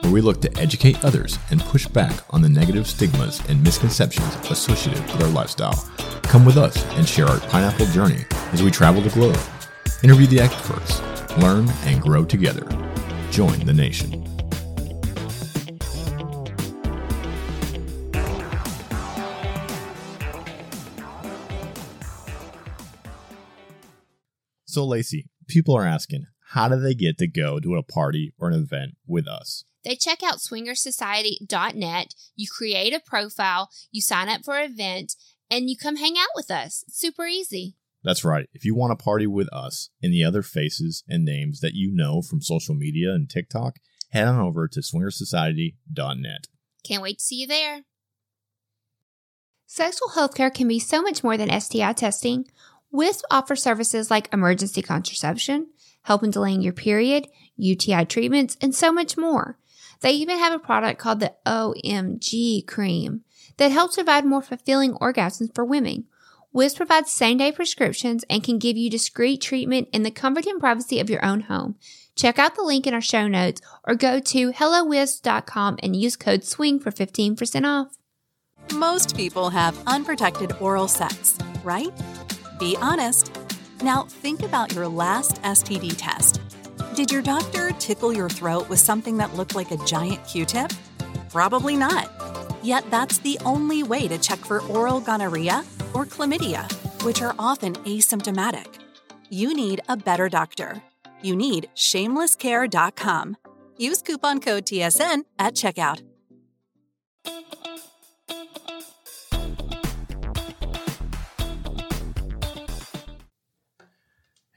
where we look to educate others and push back on the negative stigmas and misconceptions associated with our lifestyle. Come with us and share our pineapple journey as we travel the globe. Interview the experts, learn and grow together. Join the nation. So, Lacy, people are asking, how do they get to go to a party or an event with us? They check out swingersociety.net, you create a profile, you sign up for an event, and you come hang out with us. It's super easy. That's right. If you want to party with us and the other faces and names that you know from social media and TikTok, head on over to swingersociety.net. Can't wait to see you there. Sexual healthcare can be so much more than STI testing. WISP offers services like emergency contraception, help in delaying your period, UTI treatments, and so much more. They even have a product called the OMG cream that helps provide more fulfilling orgasms for women. Wisp provides same day prescriptions and can give you discreet treatment in the comfort and privacy of your own home. Check out the link in our show notes or go to HelloWisp.com and use code SWING for 15% off. Most people have unprotected oral sex, right? Be honest. Now think about your last STD test. Did your doctor tickle your throat with something that looked like a giant Q tip? Probably not. Yet that's the only way to check for oral gonorrhea or chlamydia, which are often asymptomatic. You need a better doctor. You need shamelesscare.com. Use coupon code TSN at checkout.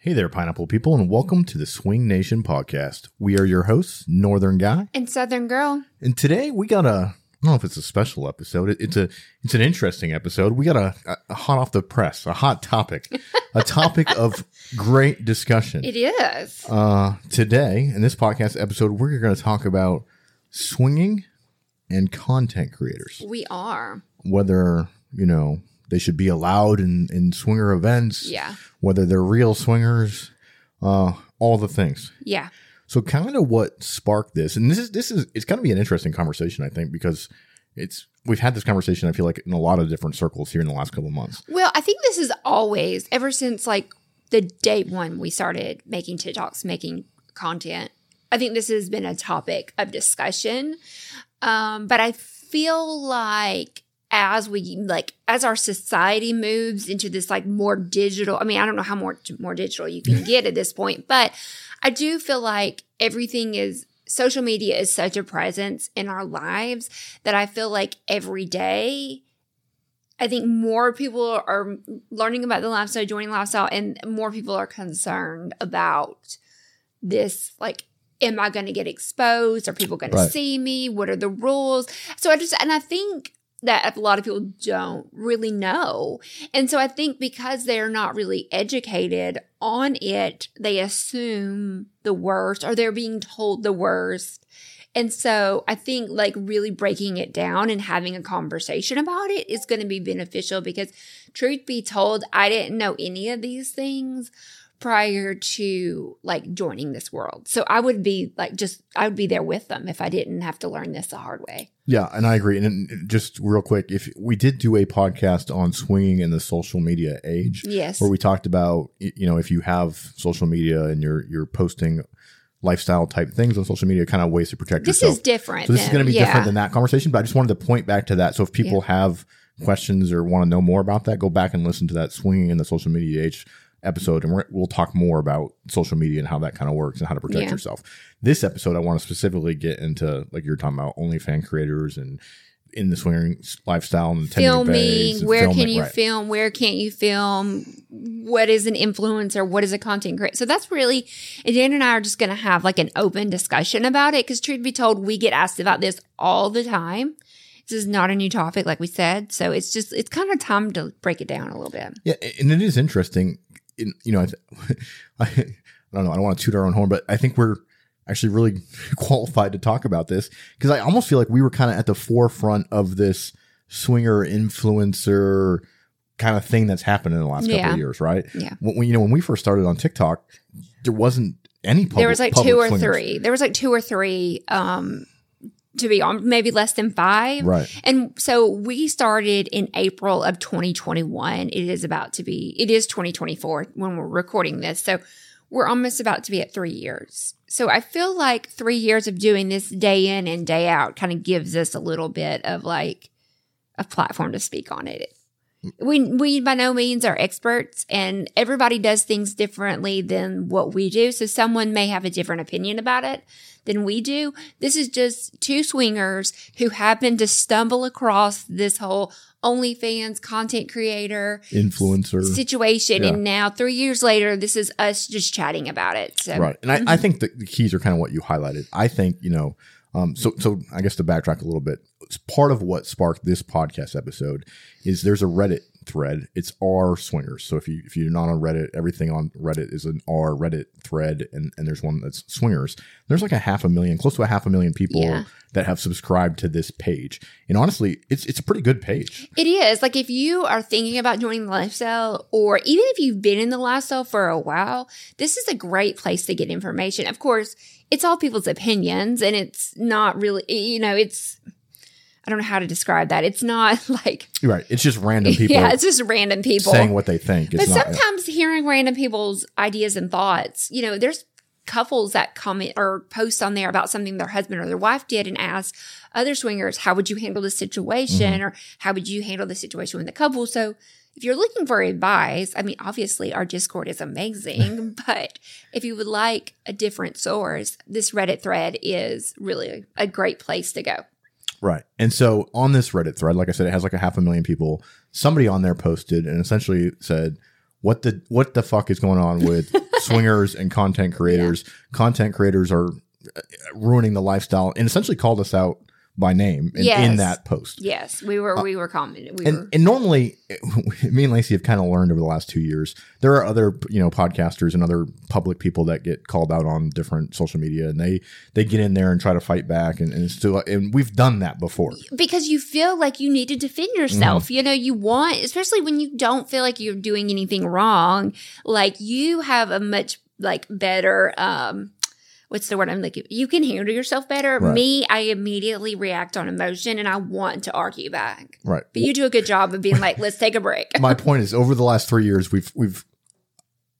Hey there, pineapple people, and welcome to the Swing Nation podcast. We are your hosts, Northern Guy, And Southern Girl. and today we got a. I don't know if it's a special episode. It- It's a it's an interesting episode. We got a, a, a hot off the press, a hot topic, a topic of great discussion. It is. Uh, today in this podcast episode, we're going to talk about swinging and content creators. We are. Whether you know they should be allowed in in swinger events, Yeah. whether they're real swingers, uh, all the things. Yeah. So kind of what sparked this, and this is this is it's going to be an interesting conversation, I think, because it's we've had this conversation. I feel like in a lot of different circles here in the last couple of months. Well, I think this is always, ever since like the day one we started making TikToks, making content, I think this has been a topic of discussion. Um, but I feel like as we like as our society moves into this like more digital i mean i don't know how more more digital you can get at this point but i do feel like everything is social media is such a presence in our lives that i feel like every day I think more people are learning about the lifestyle, joining lifestyle, and more people are concerned about this. Like, am I going to get exposed? Are people going Right. to see me? What are the rules? So I just, and I think that a lot of people don't really know. And so I think because they're not really educated on it, they assume the worst or they're being told the worst. And so I think like really breaking it down and having a conversation about it is going to be beneficial because truth be told, I didn't know any of these things prior to like joining this world. So I would be like just I would be there with them if I didn't have to learn this the hard way. Yeah, and I agree. And just real quick, if we did do a podcast on swinging in the social media age, Yes. where we talked about you know if you have social media and you're you're posting lifestyle type things on social media, kind of ways to protect This yourself. This is different. So this is going to be yeah. different than that conversation, but I just wanted to point back to that. So if people have questions or want to know more about that, go back and listen to that swinging in the social media age episode, and we're, we'll talk more about social media and how that kind of works and how to protect Yeah. yourself. This episode, I want to specifically get into like you're talking about OnlyFans creators and in the swinging lifestyle and filming and where can you right. film where can't you film what is an influencer what is a content creator so that's really and dan and i are just going to have like an open discussion about it because truth be told we get asked about this all the time this is not a new topic like we said so it's just it's kind of time to break it down a little bit Yeah, and it is interesting. In, you know, I, th- I, I don't know. I don't want to toot our own horn, but I think we're actually really qualified to talk about this because I almost feel like we were kind of at the forefront of this swinger influencer kind of thing that's happened in the last couple of years, right? Yeah. When, when, you know, when we first started on TikTok, there wasn't any. Public, there was like two or swingers. three there was like two or three um to be on maybe less than five Right. And so we started in April of 2021. It is about to be, it is 2024 when we're recording this. So we're almost about to be at three years. So I feel like three years of doing this day in and day out kind of gives us a little bit of like a platform to speak on it. We, we by no means are experts and everybody does things differently than what we do. So someone may have a different opinion about it than we do. This is just two swingers who happen to stumble across this whole OnlyFans content creator Influencer. situation. Yeah. And now three years later, this is us just chatting about it. So Right. And I, I think the, the keys are kind of what you highlighted. I think, you know, um, so, so I guess to backtrack a little bit, part of what sparked this podcast episode is there's a Reddit thread. It's R swingers. So if you, if you're not on Reddit, everything on Reddit is an R Reddit thread. And, and there's one that's swingers. There's like a half a million, close to a half a million people Yeah. that have subscribed to this page. And honestly, it's, it's a pretty good page. It is. Like if you are thinking about joining the lifestyle, or even if you've been in the lifestyle for a while, this is a great place to get information. Of course, it's all people's opinions and it's not really, you know, it's, I don't know how to describe that. It's not like, right. It's just random people yeah, it's just random people. saying what they think. It's but not, sometimes hearing random people's ideas and thoughts, you know, there's couples that comment or post on there about something their husband or their wife did and ask other swingers, how would you handle this situation? Mm-hmm. Or how would you handle the situation with the couple? So if you're looking for advice, I mean, obviously our Discord is amazing, but if you would like a different source, this Reddit thread is really a great place to go. Right. And so on this Reddit thread, like I said, it has like a half a million people. Somebody on there posted and essentially said, "What the what the fuck is going on with swingers and content creators? Content creators are uh, ruining the lifestyle," and essentially called us out by name in, in that post. Yes, we were, we were commenting. We were, And, and normally, me and Lacy have kind of learned over the last two years. There are other, you know, podcasters and other public people that get called out on different social media, and they they get in there and try to fight back, and, and still, and we've done that before. because you feel like you need to defend yourself. Mm-hmm. You know, you want, especially when you don't feel like you're doing anything wrong, like you have a much like better um what's the word I'm looking you can handle yourself better. Right. Me, I immediately react on emotion and I want to argue back. Right. But you do a good job of being like, let's take a break. my point is over the last three years we've we've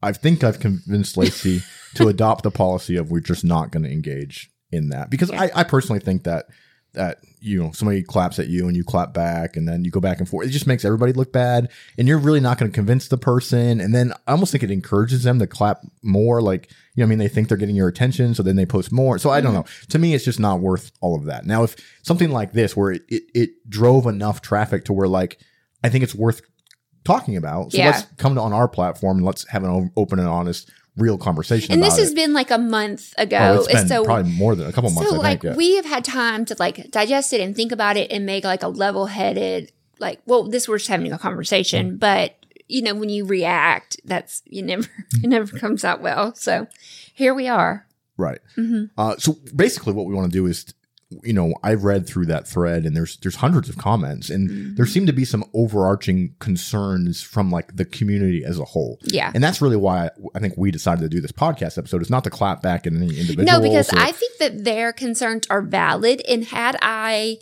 I think I've convinced Lacy to adopt the policy of we're just not going to engage in that because I, I personally think that that you know somebody claps at you and you clap back and then you go back and forth. It just makes everybody look bad and you're really not going to convince the person. And then I almost think it encourages them to clap more like you know I mean they think they're getting your attention so then they post more. So I don't mm-hmm. know. To me it's just not worth all of that. Now if something like this where it it, it drove enough traffic to where like I think it's worth talking about. So Yeah. let's come to on our platform and let's have an open and honest, real conversation and this has it. been like a month ago. oh, it's been so probably more than a couple months. So I like think. Yeah. we have had time to like digest it and think about it and make like a level headed like well this we're just having a conversation but you know when you react that's you never it never comes out well so here we are right. Mhm. Uh, so basically, what we want to do is, you know, I've read through that thread and there's there's hundreds of comments and Mm-hmm. there seem to be some overarching concerns from like the community as a whole. yeah And that's really why I think we decided to do this podcast episode. Is not to clap back at any individual. no because I think that their concerns are valid and had I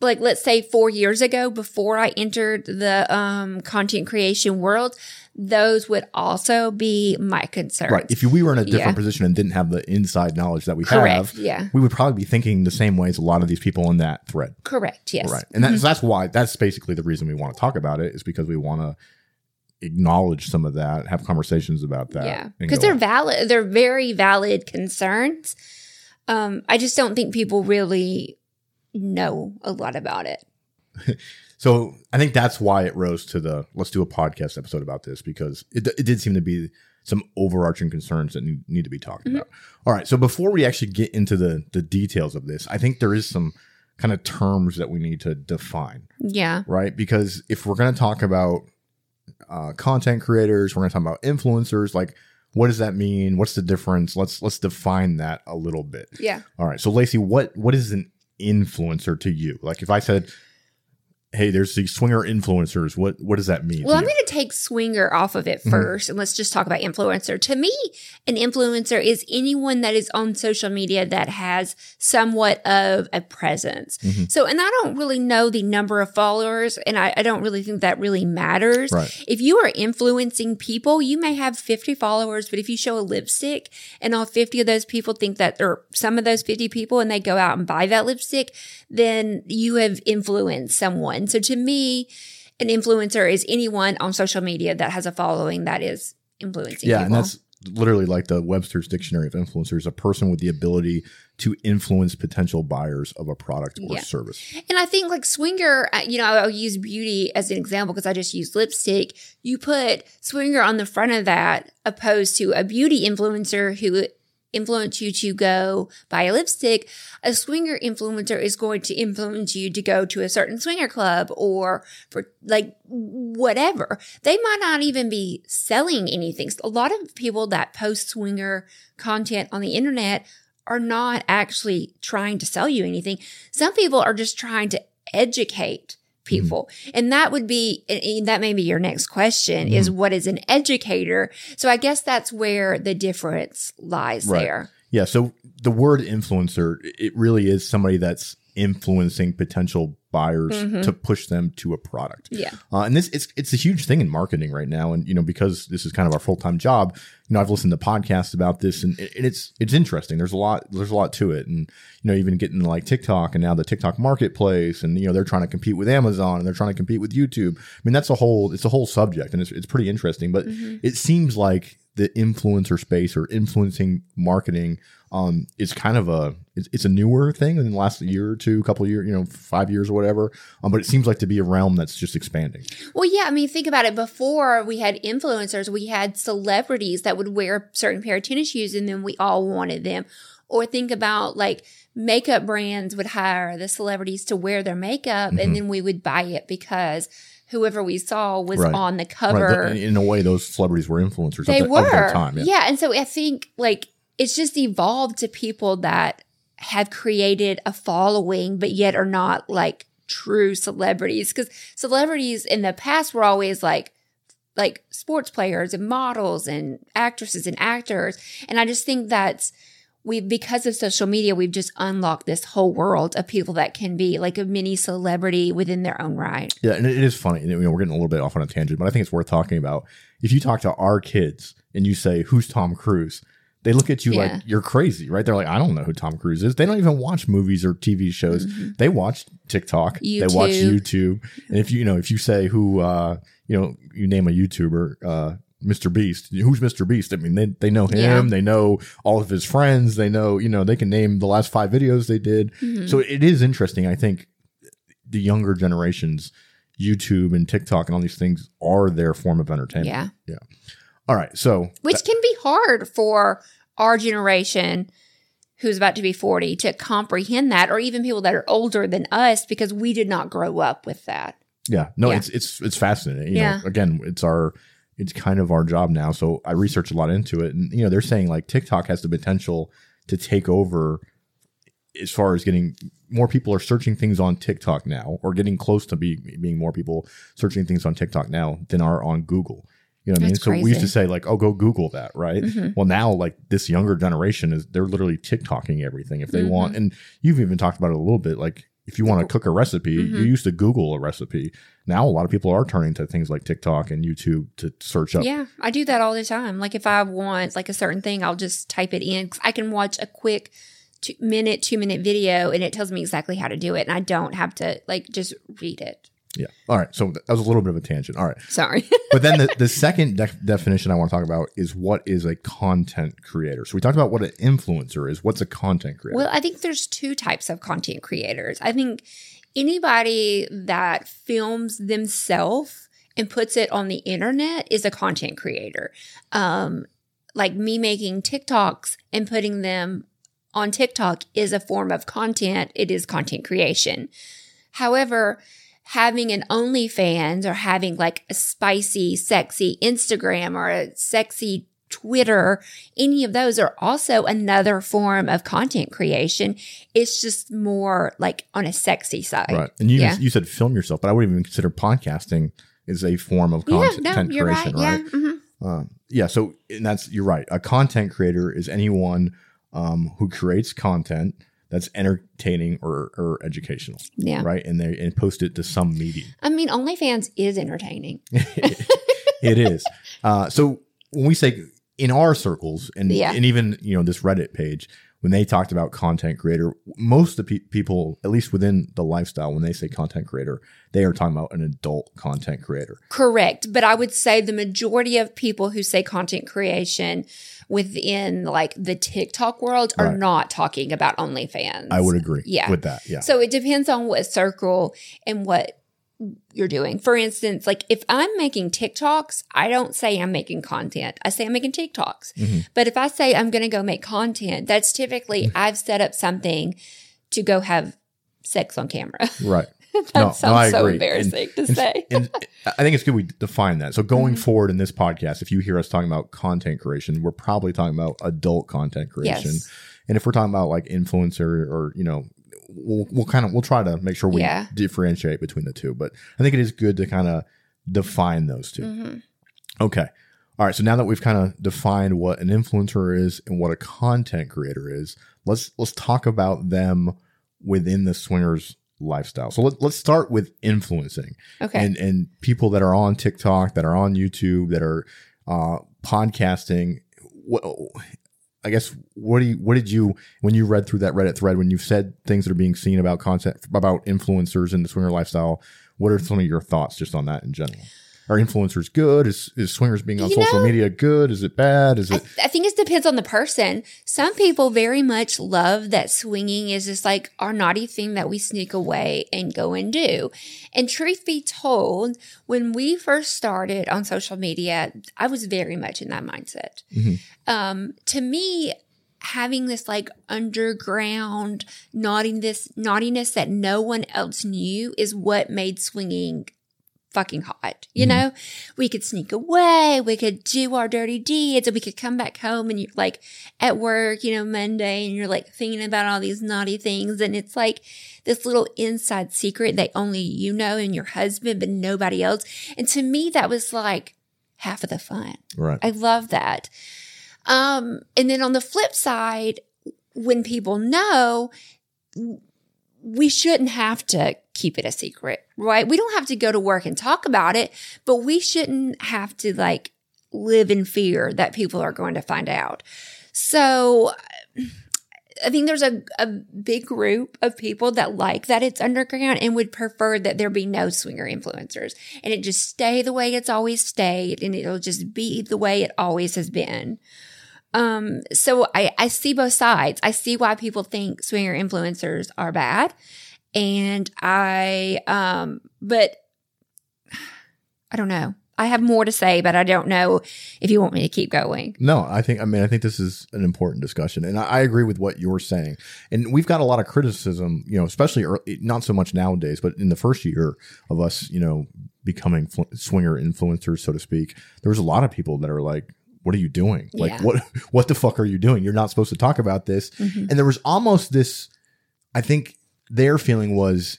like let's say 4 years ago before I entered the um content creation world those would also be my concerns Right. If we were in a different Yeah. position and didn't have the inside knowledge that we correct have, yeah we would probably be thinking the same way as a lot of these people in that thread. correct yes Mm-hmm. Right. And that's, that's why, that's basically the reason we want to talk about it is because we want to acknowledge some of that, have conversations about that. Yeah, because they're valid. They're very valid concerns. Um, I just don't think people really know a lot about it. So I think that's why it rose to the let's do a podcast episode about this because it, it did seem to be some overarching concerns that need, need to be talked about. All right. So before we actually get into the the details of this, I think there is some kind of terms that we need to define, Yeah. right? Because if we're going to talk about uh, content creators, we're going to talk about influencers, like what does that mean? What's the difference? Let's let's define that a little bit. Yeah. All right. So Lacy, what what is an influencer to you? Like if I said, "Hey, there's these swinger influencers," what what does that mean? Well, I'm going to take swinger off of it Mhm. 1st and let's just talk about influencer. To me, an influencer is anyone that is on social media that has somewhat of a presence. Mhm. So, and I don't really know the number of followers, and I, I don't really think that really matters. Right. If you are influencing people, you may have 50 followers, but if you show a lipstick and all 50 of those people think that, or some of those 50 people, and they go out and buy that lipstick, then you have influenced someone. And so to me, an influencer is anyone on social media that has a following that is influencing yeah, people. and that's literally like the Webster's Dictionary of Influencers: a person with the ability to influence potential buyers of a product or Yeah. service. And I think like swinger, uh, you know, I'll use beauty as an example because I just use lipstick. You put swinger on the front of that opposed to a beauty influencer who influence you to go buy a lipstick. A swinger influencer is going to influence you to go to a certain swinger club or for like whatever. They might not even be selling anything. A lot of people that post swinger content on the internet are not actually trying to sell you anything. Some people are just trying to educate people. Mm-hmm. And that would be, that may be your next question is mm-hmm. what is an educator? So I guess that's where the difference lies Right. there. Yeah. So the word influencer, it really is somebody that's influencing potential buyers Mhm. to push them to a product. Yeah. Uh, and this it's it's a huge thing in marketing right now. And you know, because this is kind of our full time job, you know, I've listened to podcasts about this, and, and it's it's interesting. There's a lot there's a lot to it, and you know, even getting like TikTok and now the TikTok marketplace, and you know, they're trying to compete with Amazon and they're trying to compete with YouTube. I mean, that's a whole it's a whole subject, and it's it's pretty interesting. But it seems like the influencer space or influencing marketing um is kind of a it's, it's a newer thing in the last year or two couple of years you know five years or whatever um but it seems like to be a realm that's just expanding Well, yeah, I mean, think about it. Before we had influencers, we had celebrities that would wear a certain pair of tennis shoes and then we all wanted them. Or think about like makeup brands would hire the celebrities to wear their makeup Mhm. and then we would buy it because whoever we saw was Right. on the Right, cover. th- in a way those celebrities were influencers they the, were. time yeah. And so I think like it's just evolved to people that have created a following, but yet are not like true celebrities. Because celebrities in the past were always like, like sports players and models and actresses and actors. And I just think that's we because of social media, we've just unlocked this whole world of people that can be like a mini celebrity within their own right. Yeah, and it is funny. You know, we're getting a little bit off on a tangent, but I think it's worth talking about. If you talk to our kids and you say, "Who's Tom Cruise?" They look at you Yeah. like you're crazy, right? They're like, "I don't know who Tom Cruise is." They don't even watch movies or TV shows. They watch TikTok. They watch Mm-hmm. YouTube. YouTube. And if you, you know, if you say who, uh, you know, you name a YouTuber, uh, Mr. Beast. Who's Mr. Beast? I mean, they, they know him. Yeah. They know all of his friends. They know, you know, they can name the last five videos they did. Mhm. So it is interesting. I think the younger generations, YouTube and TikTok and all these things are their form of entertainment. yeah. Yeah. All right. So which can be hard for our generation who's about to be 40 to comprehend that or even people that are older than us because we did not grow up with that yeah, no, Yeah. it's it's it's fascinating. You Yeah. know, again, it's our it's kind of our job now. So I researched a lot into it, and you know, they're saying like TikTok has the potential to take over as far as getting more people are searching things on TikTok now, or getting close to be, being more people searching things on TikTok now than are on Google. You know what I mean? That's So we used to say like, "Oh, go Google that," right? Mhm. Well, now like this younger generation is they're literally TikToking everything if they Mhm. want. And you've even talked about it a little bit. Like if you want to cook a recipe, you Mhm. used to Google a recipe. Now a lot of people are turning to things like TikTok and YouTube to search up. yeah i do that all the time like if i want like a certain thing i'll just type it in. i can watch a quick two minute two minute video and it tells me exactly how to do it and i don't have to like just read it Yeah. All right. So that was a little bit of a tangent. All right. Sorry. But then the, the second def- definition I want to talk about is what is a content creator. So we talked about what an influencer is. What's a content creator? Well, I think there's two types of content creators. I think anybody that films themselves and puts it on the internet is a content creator. Um, like me making TikToks and putting them on TikTok is a form of content. It is content creation. However, having an OnlyFans or having like a spicy, sexy Instagram or a sexy Twitter, any of those are also another form of content creation. It's just more like on a sexy side. right. And you, yeah. you said film yourself, but I wouldn't even consider podcasting is a form of Yeah, content no, you're right. creation, Yeah. right? mhm. Um, yeah. So and that's you're right. A content creator is anyone um, who creates content that's entertaining or, or educational, Yeah. right? And they and post it to some medium. I mean, OnlyFans is entertaining. it is. Uh, so when we say in our circles and Yeah. and even you know this Reddit page when they talked about content creator, most of the pe- people, at least within the lifestyle, when they say content creator, they are talking about an adult content creator. Correct. But I would say the majority of people who say content creation within like the TikTok world are Right. not talking about OnlyFans. I would agree Yeah. with that. Yeah. So it depends on what circle and what you're doing. For instance, like if I'm making TikToks, I don't say I'm making content. I say I'm making TikToks. Mhm. But if I say I'm going to go make content, that's typically I've set up something to go have sex on camera. right. that No, no, sounds I so agree. embarrassing to And- say. and I think it's good we define that. So going Mm-hmm. forward in this podcast, if you hear us talking about content creation, we're probably talking about adult content creation. Yes. And if we're talking about like influencer or, you know, we'll, we'll kind of, we'll try to make sure we Yeah. differentiate between the two. But I think it is good to kind of define those 2 Mhm. Okay. All right. So now that we've kind of defined what an influencer is and what a content creator is, let's, let's talk about them within the swingers lifestyle. So let, let's start with influencing Okay. and and people that are on TikTok, that are on YouTube, that are uh, podcasting. What I guess what do you what did you when you read through that Reddit thread when you said things that are being seen about content about influencers and the swinger lifestyle? What are some of your thoughts just on that in general? Are influencers good? Is is swingers being on You social know- media good? Is it bad? Is it I think it depends on the person. Some people very much love that swinging is just like our naughty thing that we sneak away and go and do. And truth be told, when we first started on social media, I was very much in that mindset. Mhm. Um, to me, having this like underground naughtiness, naughtiness that no one else knew is what made swinging fucking hot. You Mhm. know, we could sneak away, we could do our dirty deeds, and we could come back home and you're like at work, you know, Monday, and you're like thinking about all these naughty things. And it's like this little inside secret that only you know and your husband, but nobody else. And to me, that was like half of the fun. right? I love that. Um, and then on the flip side, when people know, we shouldn't have to keep it a secret, right? We don't have to go to work and talk about it, but we shouldn't have to like live in fear that people are going to find out. So I think there's a, a big group of people that like that it's underground and would prefer that there be no swinger influencers and it just stay the way it's always stayed and it'll just be the way it always has been. Um, so I, I see both sides. I see why people think swinger influencers are bad. And I, um, but I don't know. I have more to say, but I don't know if you want me to keep going. No, I think I mean I think this is an important discussion, and I, I agree with what you're saying. And we've got a lot of criticism, you know, especially early, not so much nowadays, but in the first year of us, you know, becoming fl- swinger influencers, so to speak. There was a lot of people that are like, "What are you doing? Like, Yeah. what what the fuck are you doing? You're not supposed to talk about this." Mhm. And there was almost this. I think their feeling was,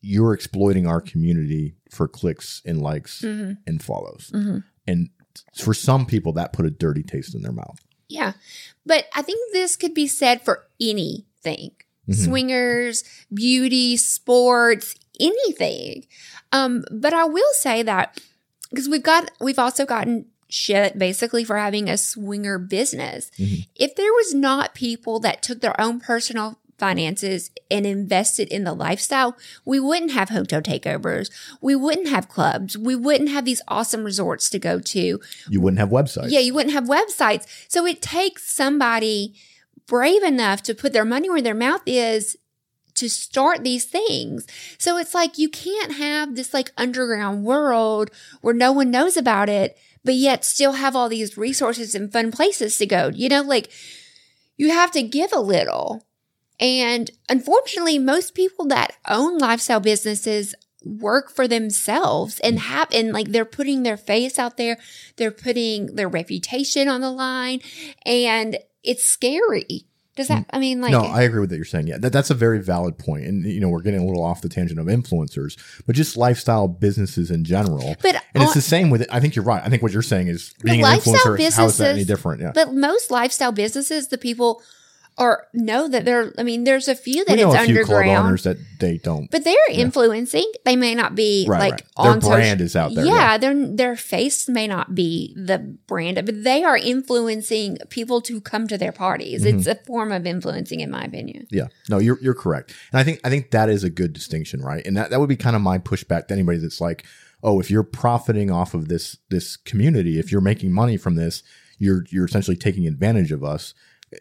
"You're exploiting our community for clicks and likes Mhm. and follows." Mhm. And for some people, that put a dirty taste in their mouth. Yeah. But I think this could be said for anything. Mhm. Swingers, beauty, sports, anything. Um, but I will say that because we've got we've also gotten shit basically for having a swinger business. Mhm. If there was not people that took their own personal finances and invested in the lifestyle, we wouldn't have hotel takeovers. We wouldn't have clubs. We wouldn't have these awesome resorts to go to. You wouldn't have websites. Yeah, you wouldn't have websites. So it takes somebody brave enough to put their money where their mouth is to start these things. So it's like you can't have this like underground world where no one knows about it, but yet still have all these resources and fun places to go. You know, like you have to give a little. And unfortunately, most people that own lifestyle businesses work for themselves and mm. have and like they're putting their face out there they're putting their reputation on the line and it's scary does that mm. i mean like no, I agree with what you're saying. Yeah, that, that's a very valid point. And you know, we're getting a little off the tangent of influencers, but just lifestyle businesses in general. But and it's the same with. It i think you're right. I think what you're saying is being an influencer. How is that any different? Yeah, But most lifestyle businesses, the people are know that they're. I mean, there's a few that we know it's a few club underground, owners that they don't. but they're influencing. They may not be Right, like right. Their on brand social- is out there, Yeah, yeah. their their face may not be the brand, but they are influencing people to come to their parties. Mm-hmm. It's a form of influencing, in my opinion. Yeah, no, you're you're correct, and I think I think that is a good distinction, right? And that that would be kind of my pushback to anybody that's like, oh, if you're profiting off of this this community, if you're making money from this, you're you're essentially taking advantage of us.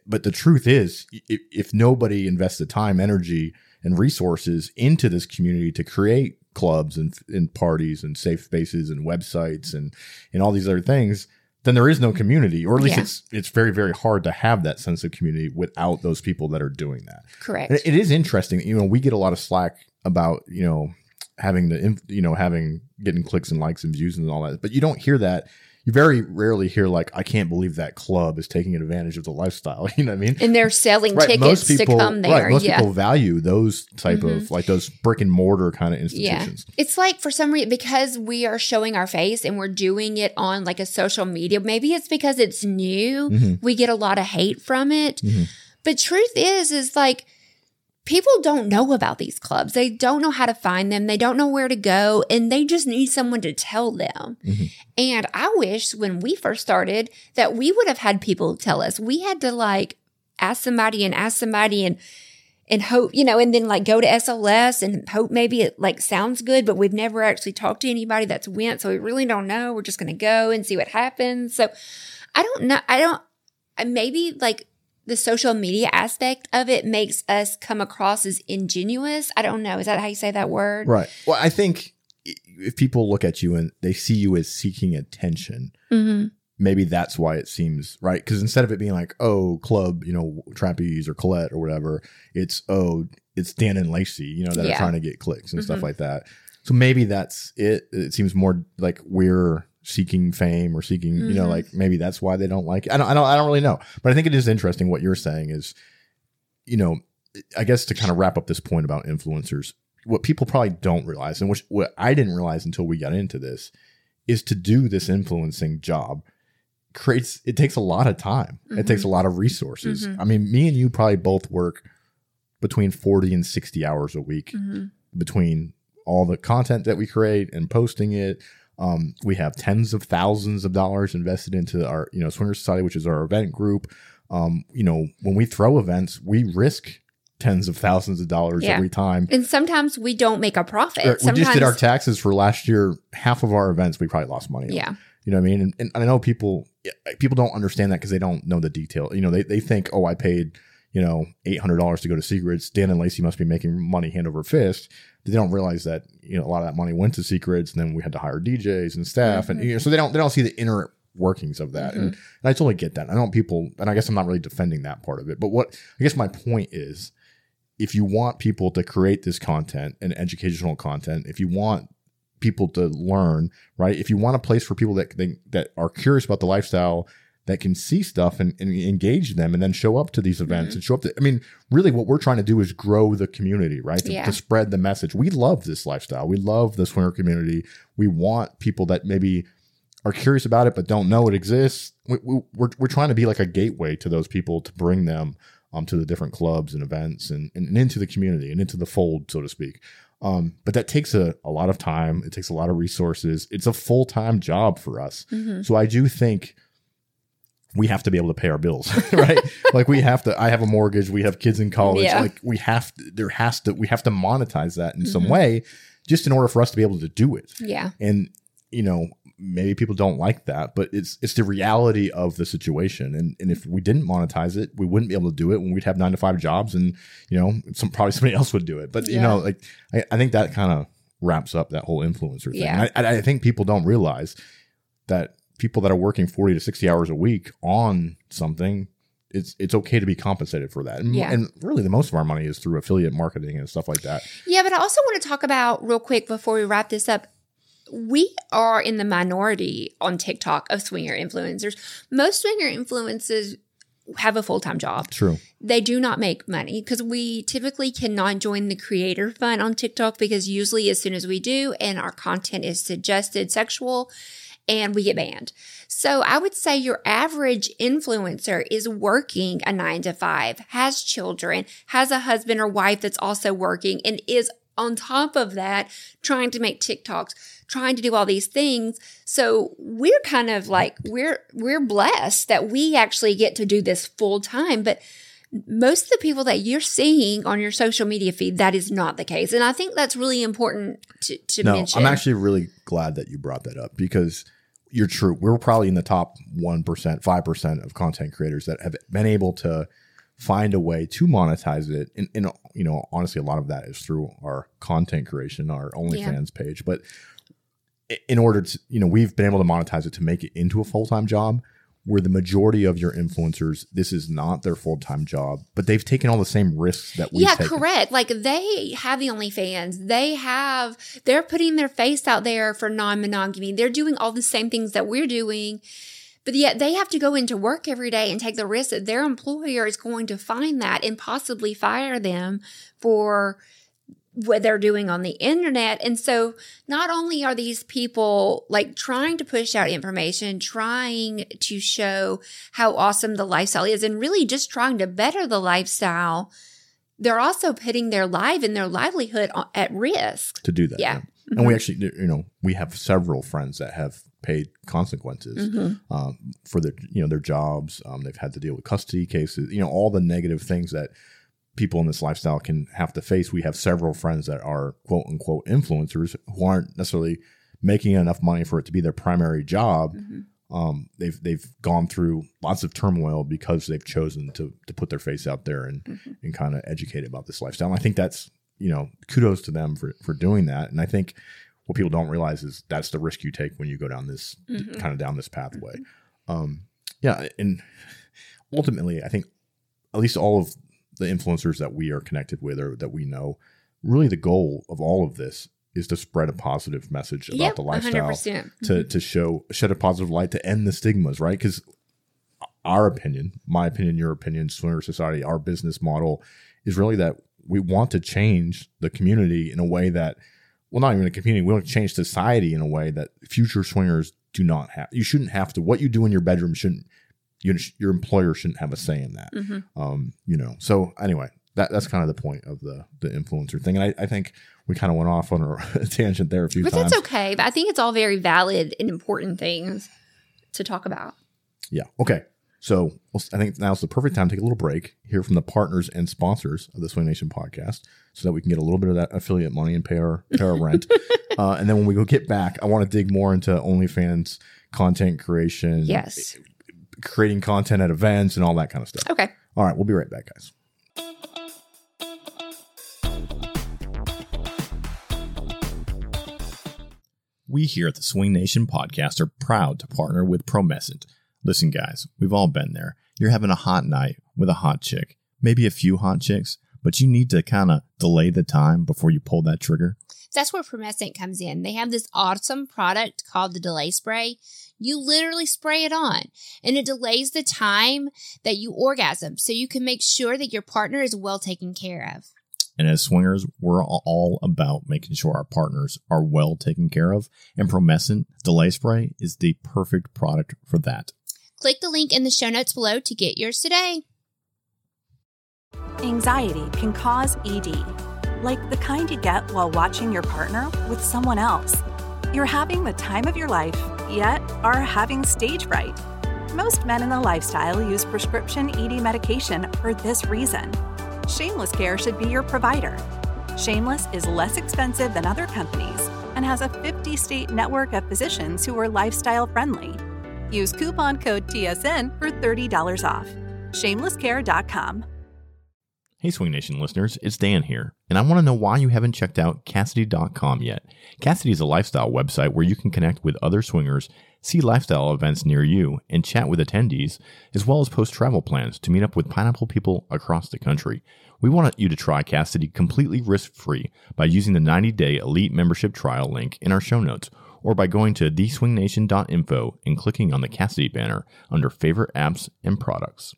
But the truth is, if, if nobody invests the time, energy, and resources into this community to create clubs and, and parties and safe spaces and websites and and all these other things, then there is no community, or at least Yeah. it's it's very very hard to have that sense of community without those people that are doing that. Correct. And it is interesting. You know, we get a lot of slack about you know having the you know having getting clicks and likes and views and all that, but you don't hear that. You very rarely hear like, "I can't believe that club is taking advantage of the lifestyle." You know what I mean? and they're selling Right, tickets to come there. Right, most yeah. Mm-hmm. people value those type of like those brick and mortar kind of Yeah. institutions. It's like for some reason, because we are showing our face and we're doing it on like a social media, maybe it's because it's new. Mm-hmm. We get a lot of hate from it. But truth is, is like people don't know about these clubs. They don't know how to find them. They don't know where to go and they just need someone to tell them. Mm-hmm. And I wish when we first started that we would have had people tell us. We had to like ask somebody and ask somebody and and hope, you know, and then like go to SLS and hope maybe it like sounds good, but we've never actually talked to anybody that's went. So we really don't know. We're just going to go and see what happens. So I don't know. I don't, maybe like the social media aspect of it makes us come across as ingenuous. I don't know. Is that how you say that word? Right. Well, I think if people look at you and they see you as seeking attention, Mm-hmm. maybe that's why it seems right. Because instead of it being like, oh, club, you know, trapeze or Colette or whatever, it's oh, it's Dan and Lacy, you know, that Yeah. are trying to get clicks and stuff Mhm. like that. So maybe that's it. It seems more like we're seeking fame or seeking, you know, Mhm. like maybe that's why they don't like it. I don't, I don't, I don't really know. But I think it is interesting what you're saying is, you know, I guess to kind of wrap up this point about influencers, what people probably don't realize, and which what I didn't realize until we got into this, is to do this influencing job creates it takes a lot of time. It takes a lot of resources. Mhm. I mean, me and you probably both work between 40 and 60 hours a week Mm-hmm. between all the content that we create and posting it. Um, we have tens of thousands of dollars invested into our, you know, Swinger Society, which is our event group. Um, you know, when we throw events, we risk tens of thousands of dollars Yeah. every time. And sometimes we don't make a profit. We sometimes, just did our taxes for last year. Half of our events, we probably lost money. on. yeah. You know what I mean? And, and I know people people don't understand that because they don't know the detail. You know, they, they think, oh, I paid, you know, eight hundred dollars to go to Secrets. Dan and Lacy must be making money hand over fist. They don't realize that, you know, a lot of that money went to Secrets and then we had to hire DJs and staff and you know, mm-hmm. so they don't they don't see the inner workings of that. And, mm-hmm. and I totally get that. I don't people and I guess I'm not really defending that part of it. But what I guess my point is if you want people to create this content and educational content, if you want people to learn, right? If you want a place for people that that, that are curious about the lifestyle that can see stuff and, and engage them and then show up to these events and show up to, I mean, really what we're trying to do is grow the community, right? To, Yeah. to spread the message. We love this lifestyle. We love the swinger community. We want people that maybe are curious about it but don't know it exists. We, we, we're, we're trying to be like a gateway to those people to bring them um, to the different clubs and events and, and into the community and into the fold, so to speak. Um, but that takes a, a lot of time. It takes a lot of resources. It's a full time job for us. Mm-hmm. So I do think we have to be able to pay our bills, right? like we have to. I have a mortgage. We have kids in college. Yeah. Like we have. To, there has to. We have to monetize that in some Mhm. way, just in order for us to be able to do it. Yeah. And you know, maybe people don't like that, but it's it's the reality of the situation. And and if we didn't monetize it, we wouldn't be able to do it when we'd have nine to five jobs, and you know, some probably somebody else would do it. But you know, like I, I think that kind of wraps up that whole influencer thing. Yeah. And I, I think people don't realize that people that are working 40 to 60 hours a week on something it's it's okay to be compensated for that and, Yeah. and really the most of our money is through affiliate marketing and stuff like that Yeah, but I also want to talk about real quick before we wrap this up. We are in the minority on TikTok of swinger influencers. Most swinger influencers have a full time job. true They do not make money because we typically cannot join the creator fund on TikTok because usually as soon as we do and our content is suggested sexual and we get banned. So I would say your average influencer is working a nine to five, has children, has a husband or wife that's also working and is on top of that trying to make TikToks, trying to do all these things. So we're kind of like we're we're blessed that we actually get to do this full time, but most of the people that you're seeing on your social media feed, that is not the case. And I think that's really important to, to no mention. i'm actually really glad that you brought that up because you're true. We're probably in the top 1% 5% of content creators that have been able to find a way to monetize it. And, and you know honestly a lot of that is through our content creation our onlyfans page. But in order to you know we've been able to monetize it to make it into a full-time job where the majority of your influencers this is not their full-time job but they've taken all the same risks that we've yeah, taken correct. Like they have the OnlyFans. They have, they're putting their face out there for non monogamy. They're doing all the same things that we're doing. But yet they have to go into work every day and take the risk that their employer is going to find that and possibly fire them for what they're doing on the internet. And so not only are these people like trying to push out information, trying to show how awesome the lifestyle is, and really just trying to better the lifestyle, they're also putting their life and their livelihood at risk. to do that Yeah. and we actually you know we have several friends that have paid consequences Mhm. um, for their you know their jobs. Um, they've had to deal with custody cases. You know all the negative things that people in this lifestyle can have to face. We have several friends that are quote unquote influencers who aren't necessarily making enough money for it to be their primary job. Mhm. Um, they've they've gone through lots of turmoil because they've chosen to to put their face out there and Mhm. and kind of educate about this lifestyle. And I think that's you know kudos to them for for doing that. And I think what people don't realize is that's the risk you take when you go down this Mhm. kind of down this pathway. Um, yeah, and ultimately, I think at least all of the influencers that we are connected with or that we know, really the goal of all of this is to spread a positive message about Yep, the lifestyle 100%. to to show shed a positive light to end the stigmas, right? Because our opinion, my opinion, your opinion, Swinger Society, our business model is really that we want to change the community in a way that, well, not even the community, we want to change society in a way that future swingers do not have. You shouldn't have to. What you do in your bedroom shouldn't. You, your employer shouldn't have a say in that. Mhm. Um, you know. So anyway, that that's kind of the point of the the influencer thing. And I, I think we kind of went off on a tangent there a few But times. that's okay. But I think it's all very valid and important things to talk about. Yeah. Okay. So I think now's the perfect time to take a little break, hear from the partners and sponsors of the Swing Nation podcast, so that we can get a little bit of that affiliate money and pay our pay our rent. Uh, and then when we go get back, I want to dig more into OnlyFans content creation, Yes. Creating content at events, and all that kind of stuff. Okay. All right, we'll be right back, guys. We here at the Swing Nation podcast are proud to partner with Promescent. Listen, guys, we've all been there. You're having a hot night with a hot chick, maybe a few hot chicks, but you need to kind of delay the time before you pull that trigger. That's where Promescent comes in. They have this awesome product called the Delay Spray. You literally spray it on, and it delays the time that you orgasm so you can make sure that your partner is well taken care of. And as swingers, we're all about making sure our partners are well taken care of. And Promescent Delay Spray is the perfect product for that. Click the link in the show notes below to get yours today. Anxiety can cause ED, like the kind you get while watching your partner with someone else. You're having the time of your life, yet are having stage fright. Most men in the lifestyle use prescription ED medication for this reason. Shameless Care should be your provider. Shameless is less expensive than other companies and has a 50 state network of physicians who are lifestyle friendly. Use coupon code TSN for $30 off. Shamelesscare.com. Hey, Swing Nation listeners, it's Dan here, and I want to know why you haven't checked out Kasidie.com yet. Kasidie is a lifestyle website where you can connect with other swingers, see lifestyle events near you, and chat with attendees, as well as post travel plans to meet up with pineapple people across the country. We want you to try Kasidie completely risk free by using the 90 day elite membership trial link in our show notes, or by going to theswingnation.info and clicking on the Kasidie banner under favorite apps and products.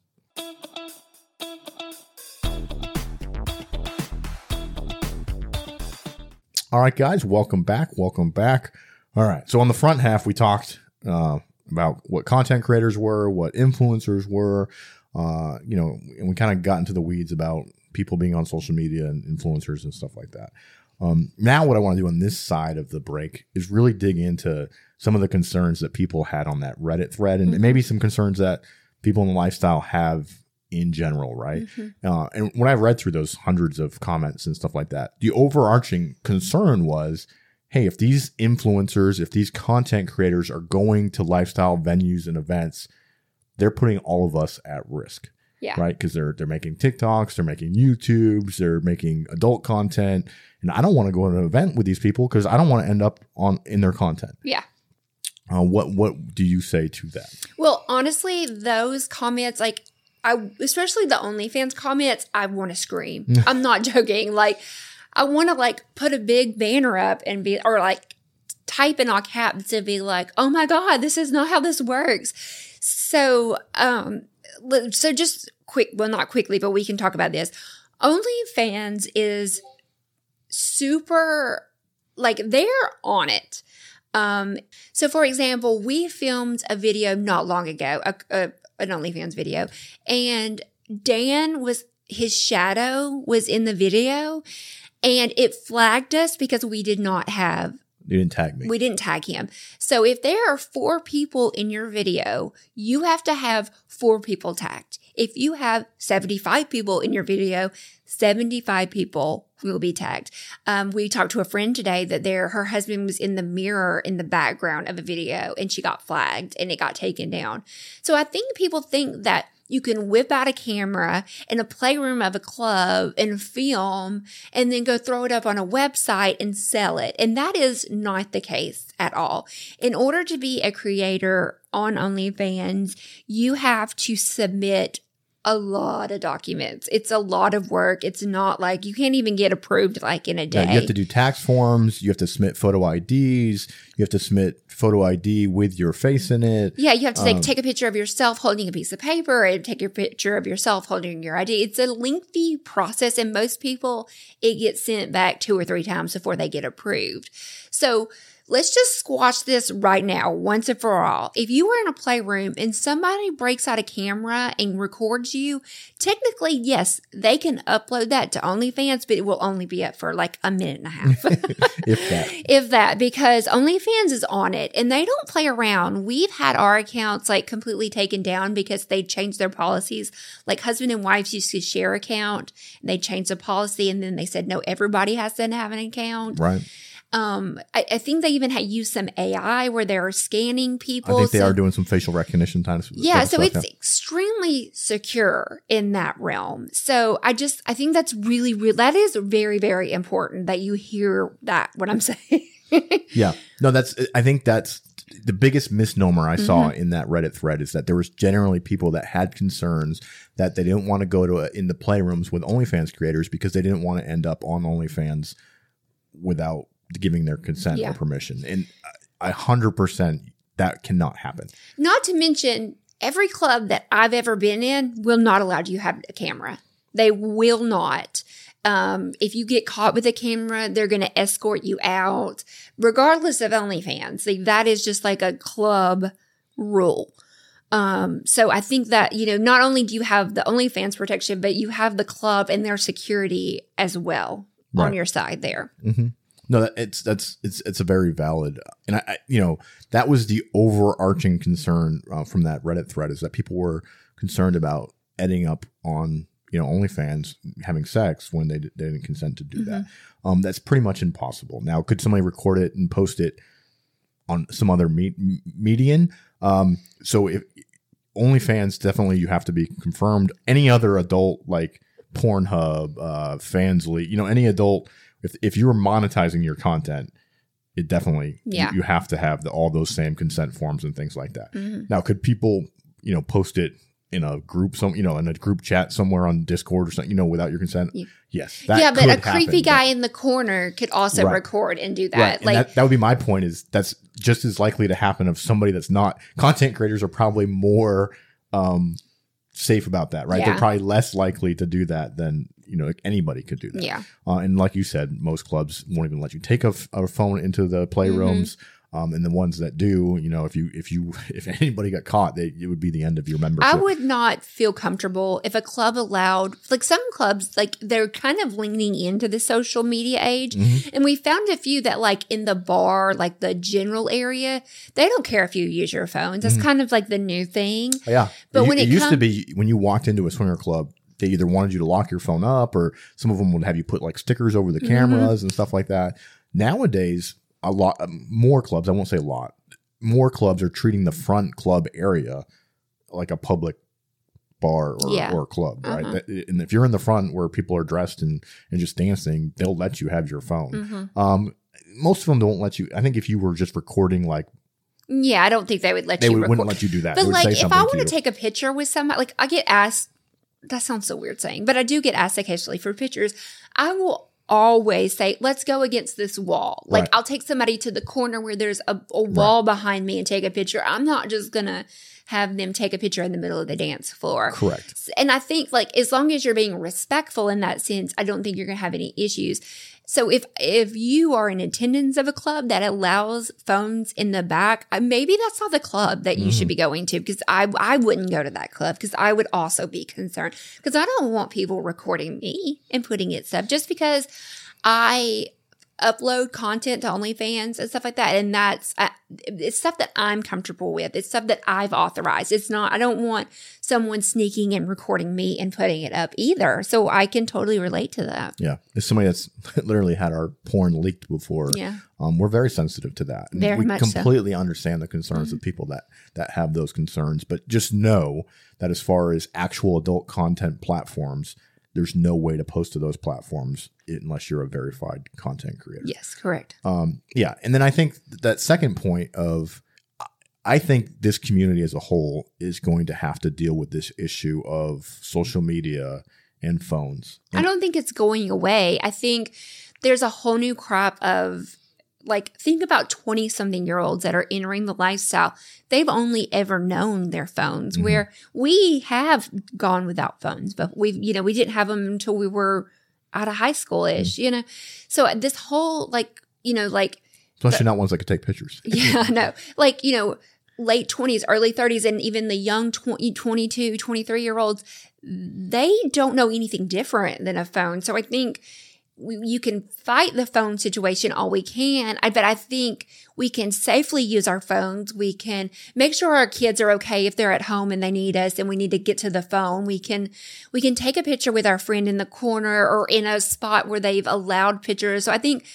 All right, guys, welcome back. Welcome back. All right, so on the front half, we talked uh, about what content creators were, what influencers were, uh, you know, and we kind of got into the weeds about people being on social media and influencers and stuff like that. Um, now, what I want to do on this side of the break is really dig into some of the concerns that people had on that Reddit thread, and maybe some concerns that people in the lifestyle have in general, right? Uh, and when I read through those hundreds of comments and stuff like that, the overarching concern was hey, if these influencers, if these content creators are going to lifestyle venues and events, they're putting all of us at risk. Yeah. Right. Cause they're, they're making TikToks, they're making YouTubes, they're making adult content. And I don't want to go to an event with these people because I don't want to end up on in their content. Yeah. Uh, what, what do you say to that? Well, honestly, those comments, like, I especially the OnlyFans comments, I want to scream. I'm not joking. Like, I want to like put a big banner up and be, or like type in all caps to be like, oh my God, this is not how this works. So, um, so just quick, well, not quickly, but we can talk about this. OnlyFans is super, like, they're on it. Um, so for example, we filmed a video not long ago, a, a, an OnlyFans video, and Dan was his shadow was in the video, and it flagged us because we did not have You didn't tag me. we didn't tag him. So if there are four people in your video, you have to have four people tagged. If you have 75 people in your video, 75 people will be tagged. Um, we talked to a friend today that there, her husband was in the mirror in the background of a video and she got flagged and it got taken down. So I think people think that you can whip out a camera in a playroom of a club and film and then go throw it up on a website and sell it. And that is not the case at all. In order to be a creator on OnlyFans, you have to submit a lot of documents. It's a lot of work. It's not like you can't even get approved like in a day. Yeah, you have to do tax forms. You have to submit photo IDs. You have to submit photo ID with your face in it. Yeah, you have to take, Um, take a picture of yourself holding a piece of paper and take a picture of yourself holding your ID. It's a lengthy process, and most people, it gets sent back two or three times before they get approved. So let's just squash this right now, once and for all. If you were in a playroom and somebody breaks out a camera and records you, technically, yes, they can upload that to OnlyFans, but it will only be up for like a minute and a half. If that. if that because OnlyFans is on it and they don't play around. We've had our accounts like completely taken down because they changed their policies. Like husband and wives used to share account, and they changed the policy, and then they said no, everybody has to have an account. Right. Um, I, I think they even had used some AI where they're scanning people. I think they so- are doing some facial recognition times. yeah, so stuff, it's extremely secure in that realm. So I just I think that's really real. That is very very important that you hear that what I'm saying. Yeah. No, that's, I think that's the biggest misnomer I saw Mm-hmm. in that Reddit thread is that there was generally people that had concerns that they didn't want to go to a, in the playrooms with OnlyFans creators because they didn't want to end up on OnlyFans without giving their consent Yeah. or permission. And a hundred percent that cannot happen. Not to mention, every club that I've ever been in will not allow you to have a camera. They will not. Um, if you get caught with a camera, they're going to escort you out, regardless of OnlyFans. Like, that is just like a club rule. Um, so I think that, you know, not only do you have the OnlyFans protection, but you have the club and their security as well on your side there. hmm No, that, it's that's it's it's a very valid, and I, I you know that was the overarching concern uh, from that Reddit thread is that people were concerned about ending up on you know OnlyFans having sex when they, d- they didn't consent to do that. Um, that's pretty much impossible. Now, could somebody record it and post it on some other me- median? Um, so if OnlyFans, definitely you have to be confirmed. Any other adult like Pornhub, uh, Fansly, you know, any adult, if if you're monetizing your content, it definitely you- Yeah. you, have to have the, all those same consent forms and things like that. Mhm. Now, could people, you know, post it in a group, some, you know, in a group chat somewhere on Discord or something, you know, without your consent? Yeah. Yes. that yeah, but a creepy happen, guy in the corner could also Right. record and do that. right. Like, that, that would be my point is that's just as likely to happen of somebody that's not content creators are probably more um safe about that, right? Yeah. They're probably less likely to do that than, you know, anybody could do that. yeah, Uh, and like you said, most clubs won't even let you take a, f- a phone into the playrooms. Mm-hmm. Um, and the ones that do, you know, if you if you if anybody got caught, they, it would be the end of your membership. I would not feel comfortable if a club allowed, like some clubs, like they're kind of leaning into the social media age. Mm-hmm. And we found a few that, like in the bar, like the general area, they don't care if you use your phones. Mm-hmm. Kind of like the new thing. Yeah, But it, when it it used to be when you walked into a swinger club, they either wanted you to lock your phone up, or some of them would have you put like stickers over the Mm-hmm. cameras and stuff like that. Nowadays, a lot um, more clubs. I won't say a lot. More clubs are treating the front club area like a public bar or, Yeah. or club, right? Uh-huh. That- and if you're in the front where people are dressed and, and just dancing, they'll let you have your phone. Mhm. Um, most of them don't let you. I think if you were just recording, like Yeah, I don't think they would let they you record. wouldn't let you do that. They But like, if I want to take a picture with somebody, like I get asked. That sounds so weird saying, but I do get asked occasionally for pictures. I will always say, "Let's go against this wall." Like Right. I'll take somebody to the corner where there's a, a wall behind me and take a picture. I'm not just gonna have them take a picture in the middle of the dance floor. Correct. And I think like as long as you're being respectful in that sense, I don't think you're gonna have any issues. So if if you are in attendance of a club that allows phones in the back, uh, maybe that's not the club that you should be going to because I I wouldn't go to that club because I would also be concerned because I don't want people recording me and putting it up just because I upload content to OnlyFans and stuff like that, and that's uh, it's stuff that I'm comfortable with. It's stuff that I've authorized. It's not. I don't want someone sneaking and recording me and putting it up either. So I can totally relate to that. Yeah, as somebody that's literally had our porn leaked before, Yeah. um, we're very sensitive to that. And Very we much so. Mm-hmm. completely understand the concerns of people that that have those concerns, but just know that as far as actual adult content platforms, there's no way to post to those platforms unless you're a verified content creator. Yes, correct. Um, yeah, and then I think that second point of I think this community as a whole is going to have to deal with this issue of social media and phones. I don't think it's going away. I think there's a whole new crop of like think about 20 something year olds that are entering the lifestyle. They've only ever known their phones Mhm. where we have gone without phones, but we've you know, we didn't have them until we were out of high school ish, you know. So this whole like, you know, like Especially not ones that could take pictures. yeah, no. Like, you know, late 20s, early 30s, and even the young 20, 22, 23 year olds, they don't know anything different than a phone. So I think we, you can fight the phone situation all we can, but I think we can safely use our phones. We can make sure our kids are okay if they're at home and they need us and we need to get to the phone. We can, we can take a picture with our friend in the corner or in a spot where they've allowed pictures. So I think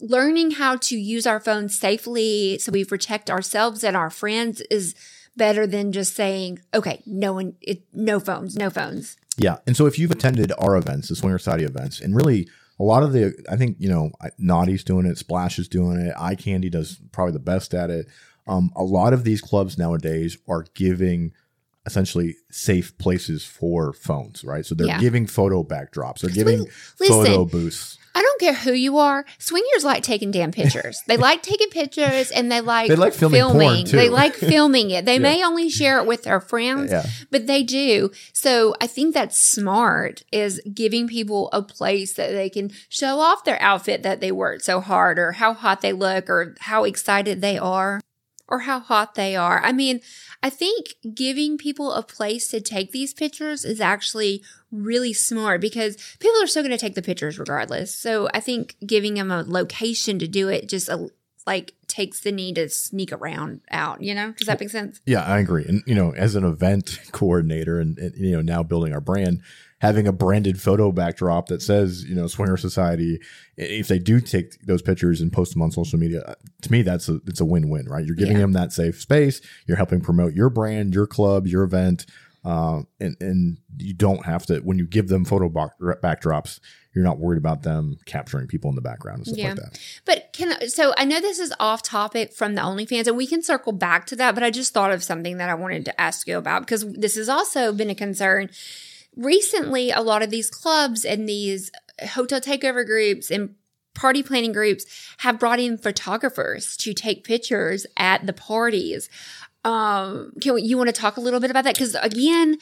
learning how to use our phones safely so we protect ourselves and our friends is better than just saying, okay, no one, it, no phones, no phones. Yeah. And so if you've attended our events, the Swinger Society events, and really a lot of the, I think, you know, Naughty's doing it, Splash is doing it, Eye Candy does probably the best at it. Um, a lot of these clubs nowadays are giving essentially safe places for phones, right? So they're Yeah. giving photo backdrops, they're we- giving listen, photo booths. I don't care who you are. Swingers like taking damn pictures. They like taking pictures and they like They like filming too. They like filming it. They may only share it with their friends, Yeah. but they do. So I think that's smart is giving people a place that they can show off their outfit that they worked so hard or how hot they look or how excited they are. Or how hot they are. I mean, I think giving people a place to take these pictures is actually really smart because people are still going to take the pictures regardless. So I think giving them a location to do it just uh, like takes the need to sneak around out, you know? Does that make sense? Yeah, I agree. And you know, as an event coordinator and, and you know, now building our brand, having a branded photo backdrop that says, you know, Swinger Society, if they do take those pictures and post them on social media, to me, that's a, it's a win-win, right? You're giving Yeah. them that safe space. You're helping promote your brand, your club, your event. Uh, and, and you don't have to, when you give them photo back, backdrops, you're not worried about them capturing people in the background and stuff Yeah. like that. But can so I know this is off topic from the OnlyFans, and we can circle back to that. But I just thought of something that I wanted to ask you about because this has also been a concern recently. A lot of these clubs and these hotel takeover groups and party planning groups have brought in photographers to take pictures at the parties. Um, can we, you want to talk a little bit about that? Because again,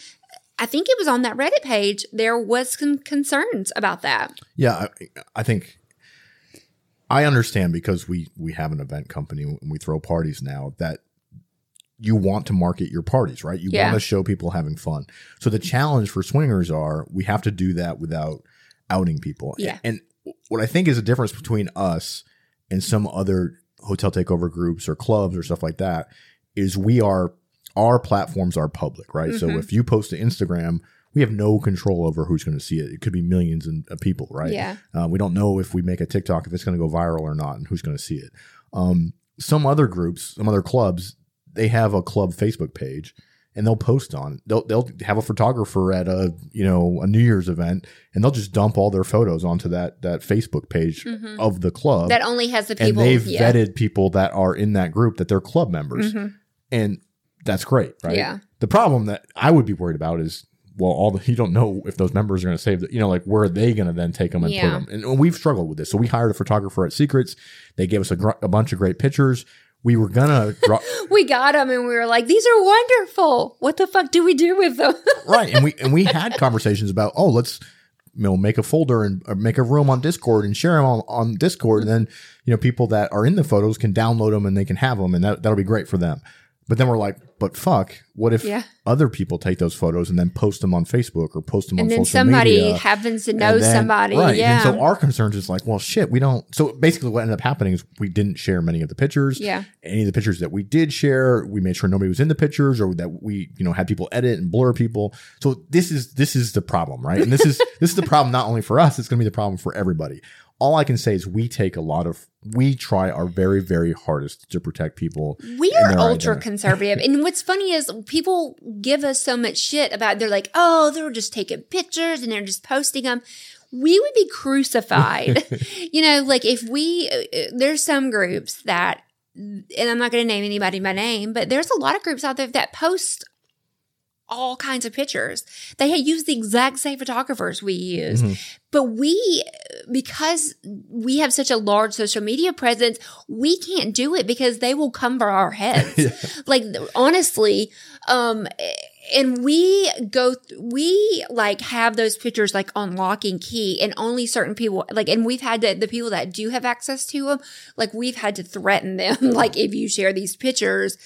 I think it was on that Reddit page. There was some concerns about that. Yeah, I, I think I understand because we we have an event company and we throw parties now that you want to market your parties, right? You Yeah. want to show people having fun. So the challenge for swingers are we have to do that without outing people. Yeah. And what I think is a difference between us and some other hotel takeover groups or clubs or stuff like that is we are our platforms are public, right? So Mhm. if you post to Instagram, we have no control over who's going to see it. It could be millions of people, right? Yeah. Uh, we don't know if we make a TikTok if it's going to go viral or not, and who's going to see it. Um, some other groups, some other clubs, they have a club Facebook page, and they'll post on. They'll they'll have a photographer at a you know a New Year's event, and they'll just dump all their photos onto that that Facebook page Mhm. of the club. That only has the and people. they've yeah. vetted people that are in that group that they're club members, Mhm. and that's great, right? Yeah. The problem that I would be worried about is, well, all the you don't know if those members are going to save the, you know, like where are they going to then take them and Yeah. put them? And we've struggled with this. So we hired a photographer at Secrets. They gave us a, gr- a bunch of great pictures. We were gonna We got them and we were like, these are wonderful. What the fuck do we do with them? right, and we and we had conversations about, oh, let's you know make a folder and make a room on Discord and share them on, on Discord, and then you know people that are in the photos can download them and they can have them, and that that'll be great for them. But then we're like, but fuck, what if Yeah. other people take those photos and then post them on Facebook or post them and on then social somebody media? happens to know then- somebody. Right. Yeah. And so our concerns is like, well, shit, we don't. So basically, what ended up happening is we didn't share many of the pictures. Yeah. Any of the pictures that we did share, we made sure nobody was in the pictures or that we, you know, had people edit and blur people. So this is this is the problem, right? And this is this is the problem not only for us, it's going to be the problem for everybody. All I can say is we take a lot of we try our very very hardest to protect people. we are ultra identity. conservative. and what's funny is people give us so much shit about, they're like, oh, they're just taking pictures and they're just posting them. We would be crucified. you know, like if we, uh, there's some groups that, and I'm not going to name anybody by name, but there's a lot of groups out there that post all kinds of pictures. They had used the exact same photographers we use. Mhm. But we, because we have such a large social media presence, we can't do it because they will come for our heads. Like honestly, um, and we go, th- we like have those pictures like on lock and key, and only certain people like, and we've had to, the people that do have access to them, like we've had to threaten them, like if you share these pictures,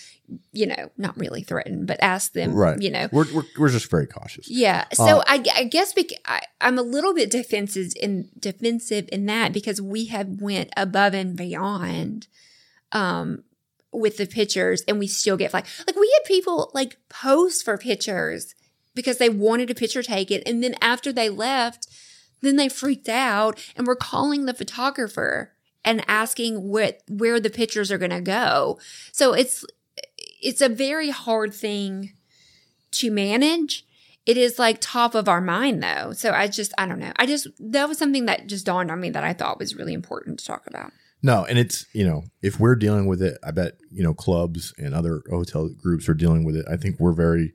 you know, not really threaten, but ask them, Right. you know, We're we're, we're just very cautious. yeah. So Uh, I, I guess bec- I, I'm a little bit defensive in defensive in that because we have went above and beyond, um, with the pictures and we still get like like we had people like post for pictures because they wanted a picture taken and then after they left, then they freaked out and were calling the photographer and asking what where the pictures are going to go. So it's it's a very hard thing to manage. It is like top of our mind though. So I just, I don't know. I just, that was something that just dawned on me that I thought was really important to talk about. No, and it's you know if we're dealing with it, I bet you know clubs and other hotel groups are dealing with it. I think we're very,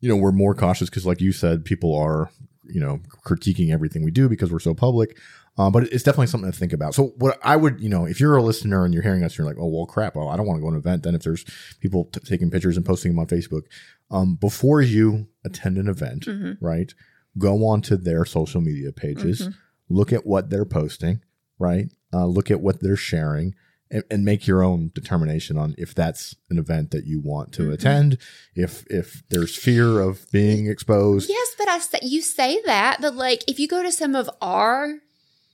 you know, we're more cautious because, like you said, people are you know critiquing everything we do because we're so public. Um, but it's definitely something to think about. So what I would, you know, if you're a listener and you're hearing us, you're like, oh well, crap. Well, I don't want to go to an event. Then if there's people t- taking pictures and posting them on Facebook, um, before you attend an event, Mhm. right? Go on to their social media pages, Mhm. look at what they're posting, right? Uh, look at what they're sharing, and, and make your own determination on if that's an event that you want to attend. If if there's fear of being exposed, Yes, but I say, you say that, but like if you go to some of our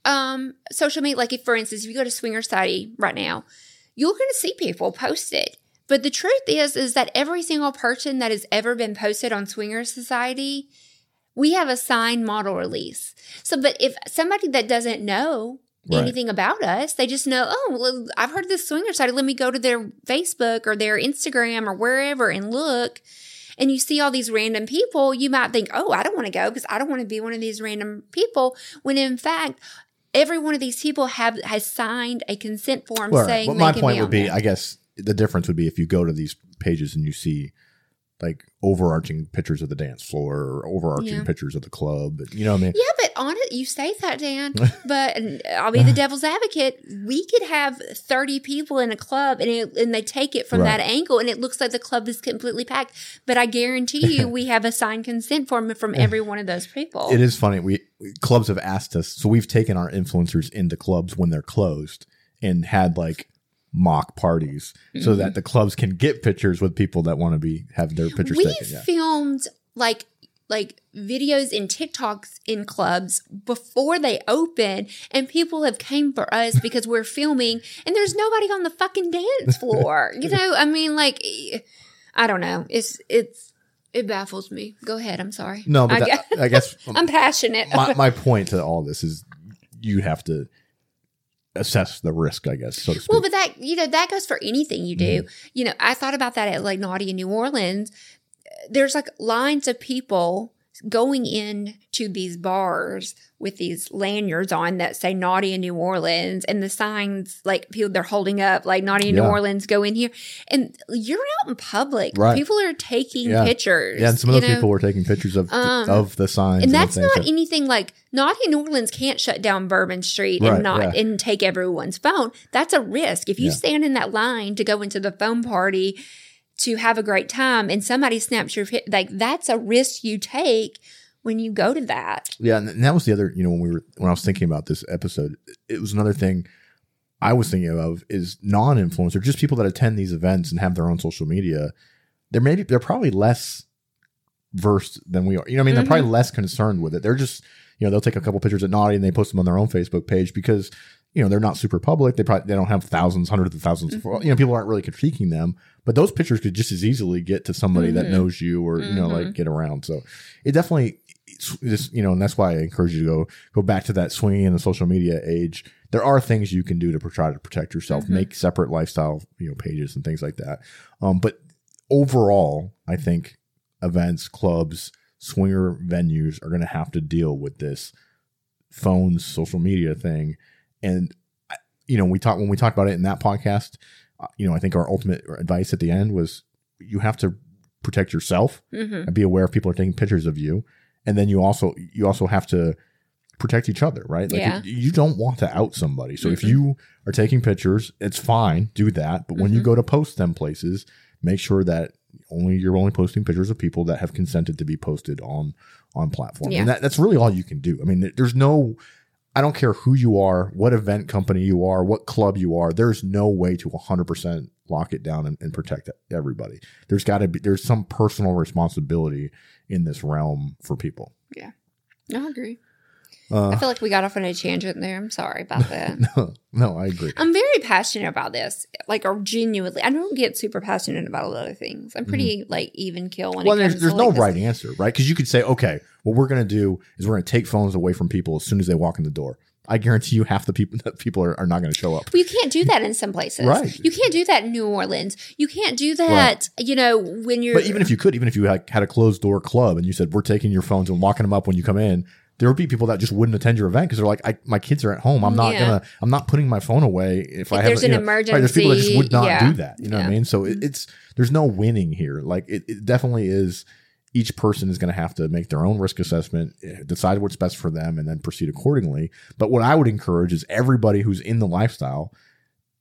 um social media, like if for instance, if you go to Swinger Society right now, you're going to see people posted. But the truth is, is that every single person that has ever been posted on Swinger Society, we have a signed model release. So, but if somebody that doesn't know Right. anything about us, they just know, oh, well, I've heard this Swinger side. Let me go to their Facebook or their Instagram or wherever and look and you see all these random people, you might think, oh, I don't want to go because I don't want to be one of these random people. When in fact, every one of these people have has signed a consent form Well, saying they my point would be, there. I guess the difference would be if you go to these pages and you see like overarching pictures of the dance floor or overarching Yeah. pictures of the club. You know what I mean? yeah, but on it, you say that, Dan. but I'll be the devil's advocate. We could have thirty people in a club, and it, and they take it from Right. that angle, and it looks like the club is completely packed. But I guarantee you, we have a signed consent form from every one of those people. It is funny. We clubs have asked us, so we've taken our influencers into clubs when they're closed and had like mock parties so Mm-hmm. that the clubs can get pictures with people that want to be have their pictures we taken. Yeah. filmed like like videos and TikToks in clubs before they open and people have came for us because we're filming and there's nobody on the fucking dance floor. you know, I mean like I don't know. It's it's it baffles me. Go ahead, I'm sorry. No, but I, that, gu- I guess I'm passionate. my, my point to all this is you have to assess the risk, I guess, so to speak. Well, but that you know that goes for anything you do. Mm-hmm. You know, I thought about that at like Naughty in New Orleans. There's like lines of people going in to these bars with these lanyards on that say Naughty in New Orleans, and the signs like people they're holding up like Naughty in New Orleans, go in here, and you're out in public. Right. People are taking Yeah. pictures. yeah, and some of those know? people were taking pictures of Um, of the signs, and that's not anything like Naughty in New Orleans can't shut down Bourbon Street Right, and not yeah. and take everyone's phone. That's a risk. If you Yeah. stand in that line to go into the phone party to have a great time and somebody snaps your like that's a risk you take when you go to that. Yeah, and and that was the other, you know, when we were when I was thinking about this episode, it was another thing I was thinking of is non-influencer, just people that attend these events and have their own social media. They're maybe they're probably less versed than we are. You know, I mean, they're mm-hmm. probably less concerned with it. They're just, you know, they'll take a couple pictures at Naughty and they post them on their own Facebook page because, you know, they're not super public. They probably they don't have thousands, hundreds of 1000s of you know, people aren't really critiquing them. But those pictures could just as easily get to somebody that Mhm. knows you or, you know, like get around. So it definitely just you know, and that's why I encourage you to go go back to that swinging and the social media age. There are things you can do to try to protect yourself. Mhm. Make separate lifestyle you know pages and things like that. Um, but overall, I think events, clubs, swinger venues are going to have to deal with this phones, social media thing, and you know we talked when we talked about it in that podcast. uh, You know, I think our ultimate advice at the end was you have to protect yourself Mm-hmm. and be aware if people are taking pictures of you and then you also you also have to protect each other right like Yeah. you, you don't want to out somebody so if Mhm. you are taking pictures it's fine do that but when you Mhm. go to post them places make sure that only you're only posting pictures of people that have consented to be posted on on platform Yeah. and that, that's really all you can do i mean there's no i don't care who you are what event company you are what club you are there's no way to 100% lock it down and, and protect everybody there's got to be there's some personal responsibility in this realm for people Yeah, I agree. uh, I feel like we got off on a tangent there. I'm sorry about that. no, no i agree I'm very passionate about this. Like, or genuinely, I don't get super passionate about a lot of things. I'm pretty like even kill when Mm-hmm. well there's, there's to no like, this- right answer right because you could say okay what we're going to do is we're going to take phones away from people as soon as they walk in the door i guarantee you half the people that people are, are not going to show up Well, you can't do that in some places. Right. You can't do that in New Orleans. You can't do that, you know, when you're. But even if you could, even if you had, had a closed door club and you said we're taking your phones and locking them up when you come in, there would be people that just wouldn't attend your event because they're like, I, my kids are at home. I'm not Yeah. gonna, I'm not putting my phone away if, I have there's an know, right, there's people that just would not emergency, do that. You know what I mean? So it, it's there's no winning here. Like it, it definitely is. Each person is going to have to make their own risk assessment, eh, decide what's best for them, and then proceed accordingly. But what I would encourage is everybody who's in the lifestyle,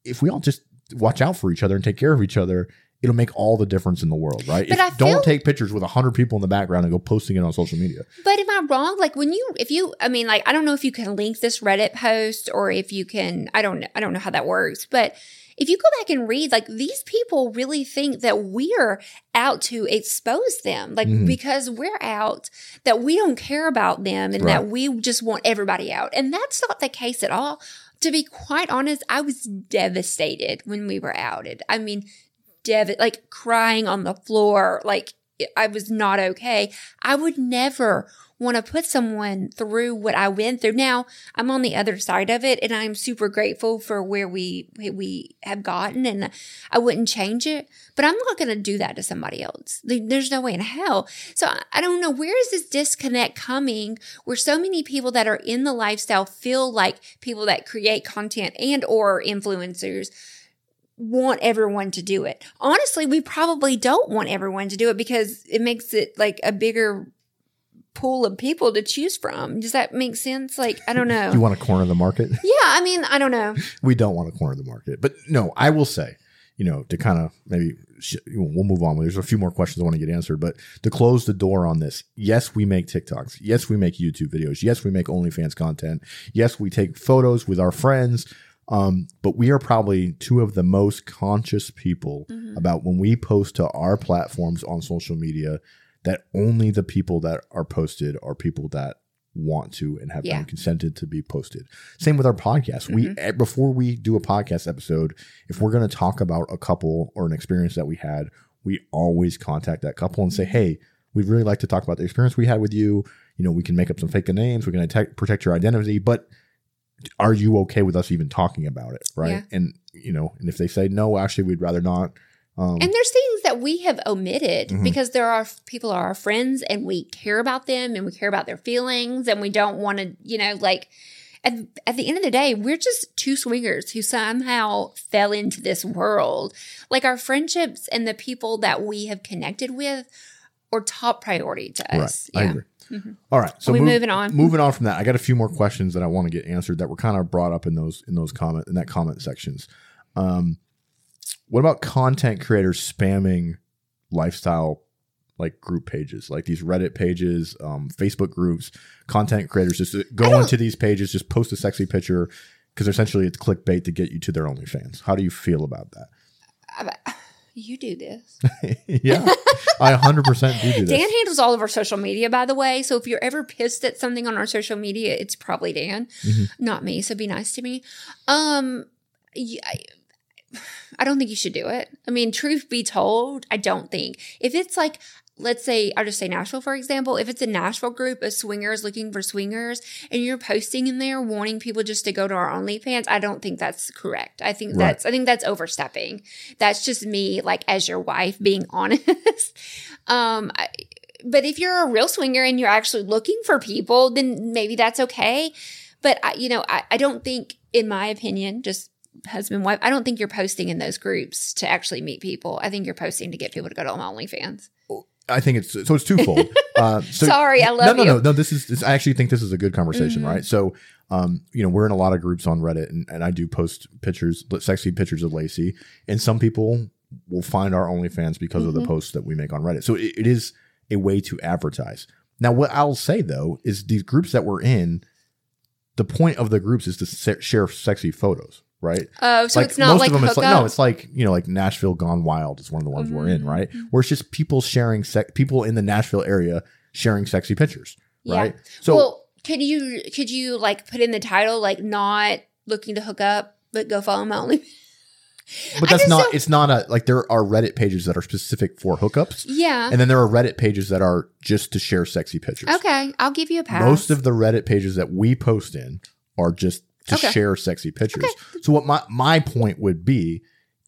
if we all just watch out for each other and take care of each other, it'll make all the difference in the world, right? But If- don't take pictures with a hundred people in the background and go posting it on social media. But am I wrong? Like when you, if you, I mean, like I don't know if you can link this Reddit post or if you can. I don't. I don't know how that works. But if you go back and read, like these people really think that we're out to expose them, like Mhm. because we're out that we don't care about them and Right. that we just want everybody out, and that's not the case at all. To be quite honest, I was devastated when we were outed. I mean, dev like crying on the floor, like I was not okay. I would never want to put someone through what I went through. Now I'm on the other side of it, and I'm super grateful for where we we have gotten, and I wouldn't change it. But I'm not going to do that to somebody else. There's no way in hell. So I- don't know where is this disconnect coming, where so many people that are in the lifestyle feel like people that create content and or influencers want everyone to do it. Honestly, we probably don't want everyone to do it because it makes it like a bigger pool of people to choose from. Does that make sense? Like, I don't know. You want to corner the market? yeah, I mean, I don't know. we don't want to corner the market. But no, I will say, you know, to kind of maybe sh- we'll move on. There's a few more questions I want to get answered, but to close the door on this, yes, we make TikToks. Yes, we make YouTube videos. Yes, we make OnlyFans content. Yes, we take photos with our friends. Um, but we are probably two of the most conscious people Mhm. about when we post to our platforms on social media that only the people that are posted are people that want to and have Yeah. been consented to be posted. Same with our podcast. We Mm-hmm. eh, before we do a podcast episode, if we're going to talk about a couple or an experience that we had, we always contact that couple and say. "Hey, we'd really like to talk about the experience we had with you. You know, we can make up some fake names. We can attack, protect your identity, but are you okay with us even talking about it? Right? Yeah. And you know, and if they say no, actually, we'd rather not. Um, And there's things that we have omitted Mhm. because there are people are our friends and we care about them and we care about their feelings and we don't want to, you know, like at, at the end of the day, we're just two swingers who somehow fell into this world. Like our friendships and the people that we have connected with are top priority to right, us. I Yeah. agree. Mhm. All right, so we move- moving on? moving on from that, I got a few more questions that I want to get answered that were kind of brought up in those in those comment in that comment sections. Um, what about content creators spamming lifestyle like group pages, like these Reddit pages, um, Facebook groups? Content creators just go don't- into these pages, just post a sexy picture because essentially it's clickbait to get you to their OnlyFans. How do you feel about that? I- You do this. yeah, I 100% do do this. Dan handles all of our social media, by the way. So if you're ever pissed at something on our social media, it's probably Dan, Mhm. not me. So be nice to me. Um, y- I, don't think you should do it. I mean, truth be told, I don't think if it's like. Let's say, I'll just say Nashville, for example. If it's a Nashville group of swingers looking for swingers and you're posting in there wanting people just to go to our OnlyFans, I don't think that's correct. I think Right. that's, I think that's overstepping. That's just me, like, as your wife being honest. um, I, but if you're a real swinger and you're actually looking for people, then maybe that's okay. But I, you know, I, I don't think, in my opinion, just husband wife, I don't think you're posting in those groups to actually meet people. I think you're posting to get people to go to my OnlyFans. I think it's so it's twofold. Uh, so, Sorry, I love no, no, no, no. This is. This, I actually think this is a good conversation, Mhm. right? So, um, you know, we're in a lot of groups on Reddit, and, and I do post pictures, sexy pictures of Lacy, and some people will find our OnlyFans because of the Mhm. posts that we make on Reddit. So it, it is a way to advertise. Now, what I'll say though is these groups that we're in, the point of the groups is to share sexy photos, right? Oh, so like it's not most like of them, it's like no, it's like you know, like Nashville Gone Wild is one of the ones we're in, Mhm. right? Where it's just people sharing sex, people in the Nashville area sharing sexy pictures, Yeah. right? So well, could you could you like put in the title like not looking to hook up, but go follow my only? but that's not. don't- It's not a like there are Reddit pages that are specific for hookups, Yeah. and then there are Reddit pages that are just to share sexy pictures. Okay, I'll give you a pass. Most of the Reddit pages that we post in are just to Okay. share sexy pictures. So what my my point would be,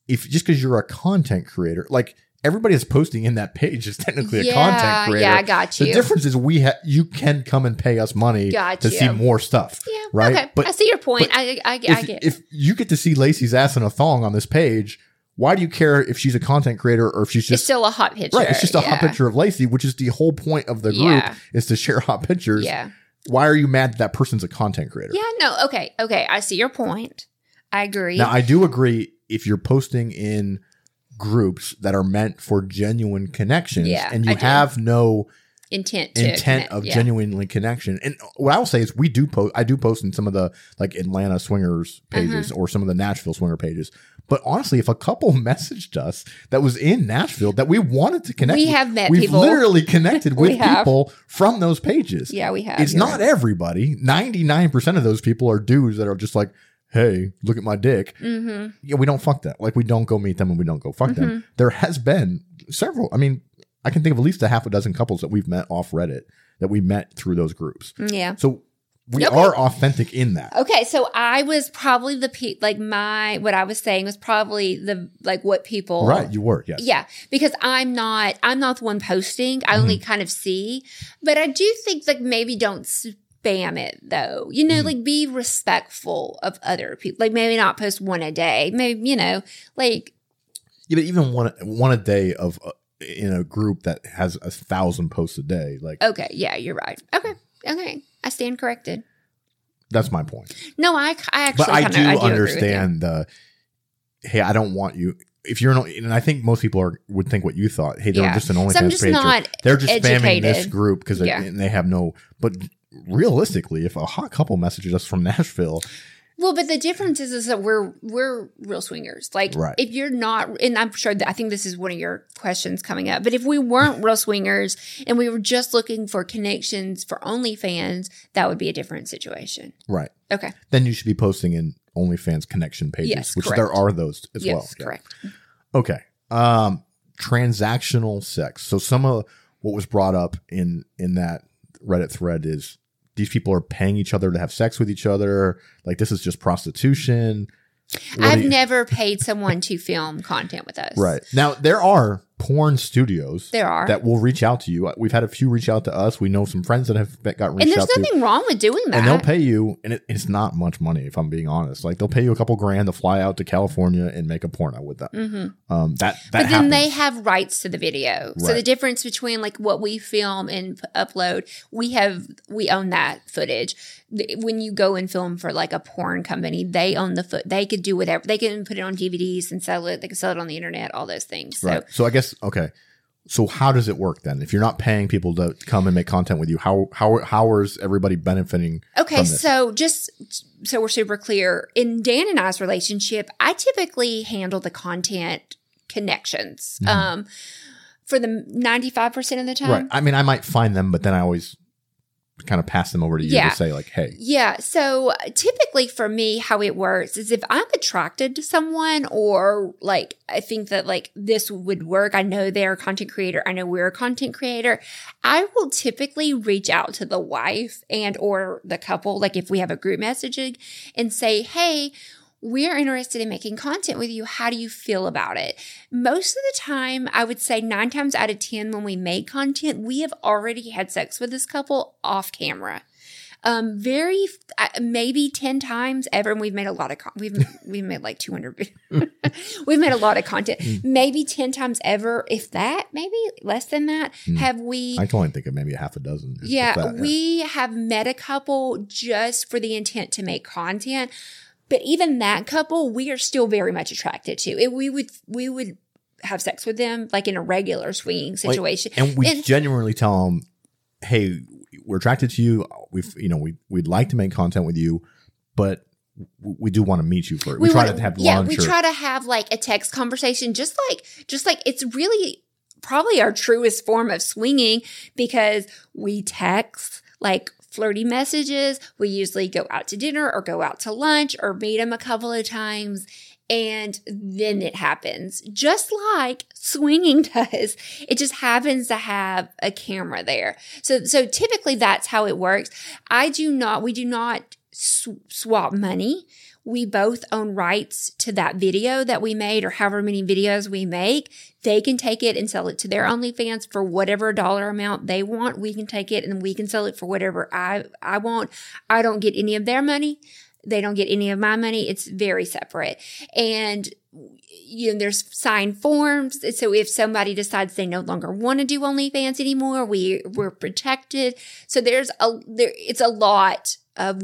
if just because you're a content creator, like everybody that's posting in that page is technically a content creator. Yeah, I got you. The difference is we ha- you can come and pay us money Got to you. see more stuff. yeah, right? Okay, But- I see your point. I, I, I If, get. if you get to see Lacy's ass in a thong on this page, why do you care if she's a content creator or if she's it's just still a hot picture. right? It's just a hot picture of Lacy, which is the whole point of the group Yeah. is to share hot pictures. Yeah. Why are you mad that that person's a content creator? Yeah. No. Okay. Okay. I see your point. I agree. Now I do agree if you're posting in groups that are meant for genuine connections Yeah, and you I do. have no intent to intent connect. of Yeah. genuinely connection. And what I will say is we do post I do post in some of the like Atlanta swingers pages Uh-huh. or some of the Nashville swinger pages. But honestly, if a couple messaged us that was in Nashville that we wanted to connect We with, have met we've people. literally connected with people from those pages. Yeah, we have. It's not right. everybody. 99% of those people are dudes that are just like, hey, look at my dick. Mhm. Yeah, we don't fuck that. Like, we don't go meet them and we don't go fuck Mm-hmm. them. There has been several. I mean, I can think of at least a half a dozen couples that we've met off Reddit that we met through those groups. Yeah. So we Okay. are authentic in that. Okay, so I was probably the pe- like my what I was saying was probably the like what people Right. You were. Yes. Yeah, because I'm not I'm not the one posting. I Mm-hmm. only kind of see, but I do think like maybe don't spam it though. You know, Mm-hmm. like be respectful of other people. Like maybe not post one a day. Maybe you know, like Yeah, but even one, one a day of, uh, in a group that has a thousand posts a day, like, okay, yeah, you're right. Okay, okay, I stand corrected. that's my point. No, I I actually but I kinda, do I do agree with you. understand the hey, I don't want you if you're not and I think most people are would think what you thought. Hey, they're Yeah. just an So I'm just page. not they're just spamming this group because Yeah. and they have no but realistically, if a hot couple messages us from Nashville, Well, but the difference is, is that we're we're real swingers. Like, Right. if you're not, and I'm sure that I think this is one of your questions coming up. But if we weren't real swingers and we were just looking for connections for OnlyFans, that would be a different situation. right, Okay. then you should be posting in OnlyFans connection pages, Yes, which correct. there are those as yes, well. Yeah. correct. Okay. Um transactional sex. So some of what was brought up in in that Reddit thread is these people are paying each other to have sex with each other. Like this is just prostitution. What I've you- never paid someone to film content with us. Right. Now there are porn studios There are. that will reach out to you. We've had a few reach out to us. We know some friends that have got reached and there's out to. nothing wrong with doing that. And they'll pay you, and it, it's not much money if I'm being honest. Like they'll pay you a couple grand to fly out to California and make a porno with them. Mm-hmm. Um, that that but then they have rights to the video. So the difference between like what we film and upload, we have we own that footage. When you go and film for like a porn company, they own the foot. They could do whatever. They can put it on DVDs and sell it. They can sell it on the internet. All those things. So Right. So I guess okay. So how does it work then? If you're not paying people to come and make content with you, how how how is everybody benefiting? Okay, so just so we're super clear, in Dan and I's relationship, I typically handle the content connections Mm-hmm. um, for the ninety five percent of the time. Right. I mean, I might find them, but then I always kind of pass them over to you Yeah. to say like, hey, Yeah. So typically for me, how it works is if I'm attracted to someone or like I think that like this would work, I know they're a content creator, I know we're a content creator, I will typically reach out to the wife and or the couple, like if we have a group messaging and say, hey, we're interested in making content with you. How do you feel about it? Most of the time, I would say nine times out of 10, when we make content, we have already had sex with this couple off camera um very uh, maybe 10 times ever and we've made a lot of con- we've we've made like 200 we've made a lot of content maybe 10 times ever if that maybe less than that have we I can only think of maybe a half a dozen. yeah, that, we have met a couple just for the intent to make content but even that couple we are still very much attracted to it we would we would have sex with them like in a regular swinging Like, situation and we And- genuinely tell them, hey, we're attracted to you. We've you know we we'd like to make content with you, but we do want to meet you first. We, try wanna- to have yeah, we or, try to have like a text conversation, just like just like it's really probably our truest form of swinging because we text like flirty messages. We usually go out to dinner or go out to lunch or meet him a couple of times. And then it happens, just like swinging does. It just happens to have a camera there. So, so typically that's how it works. I do not, we do not sw- swap money. We both own rights to that video that we made or however many videos we make. They can take it and sell it to their OnlyFans for whatever dollar amount they want. We can take it and we can sell it for whatever I, I want. I don't get any of their money. They don't get any of my money. It's very separate. And you know, there's signed forms. So if somebody decides they no longer want to do OnlyFans anymore, we we're protected. So there's a there. It's a lot of.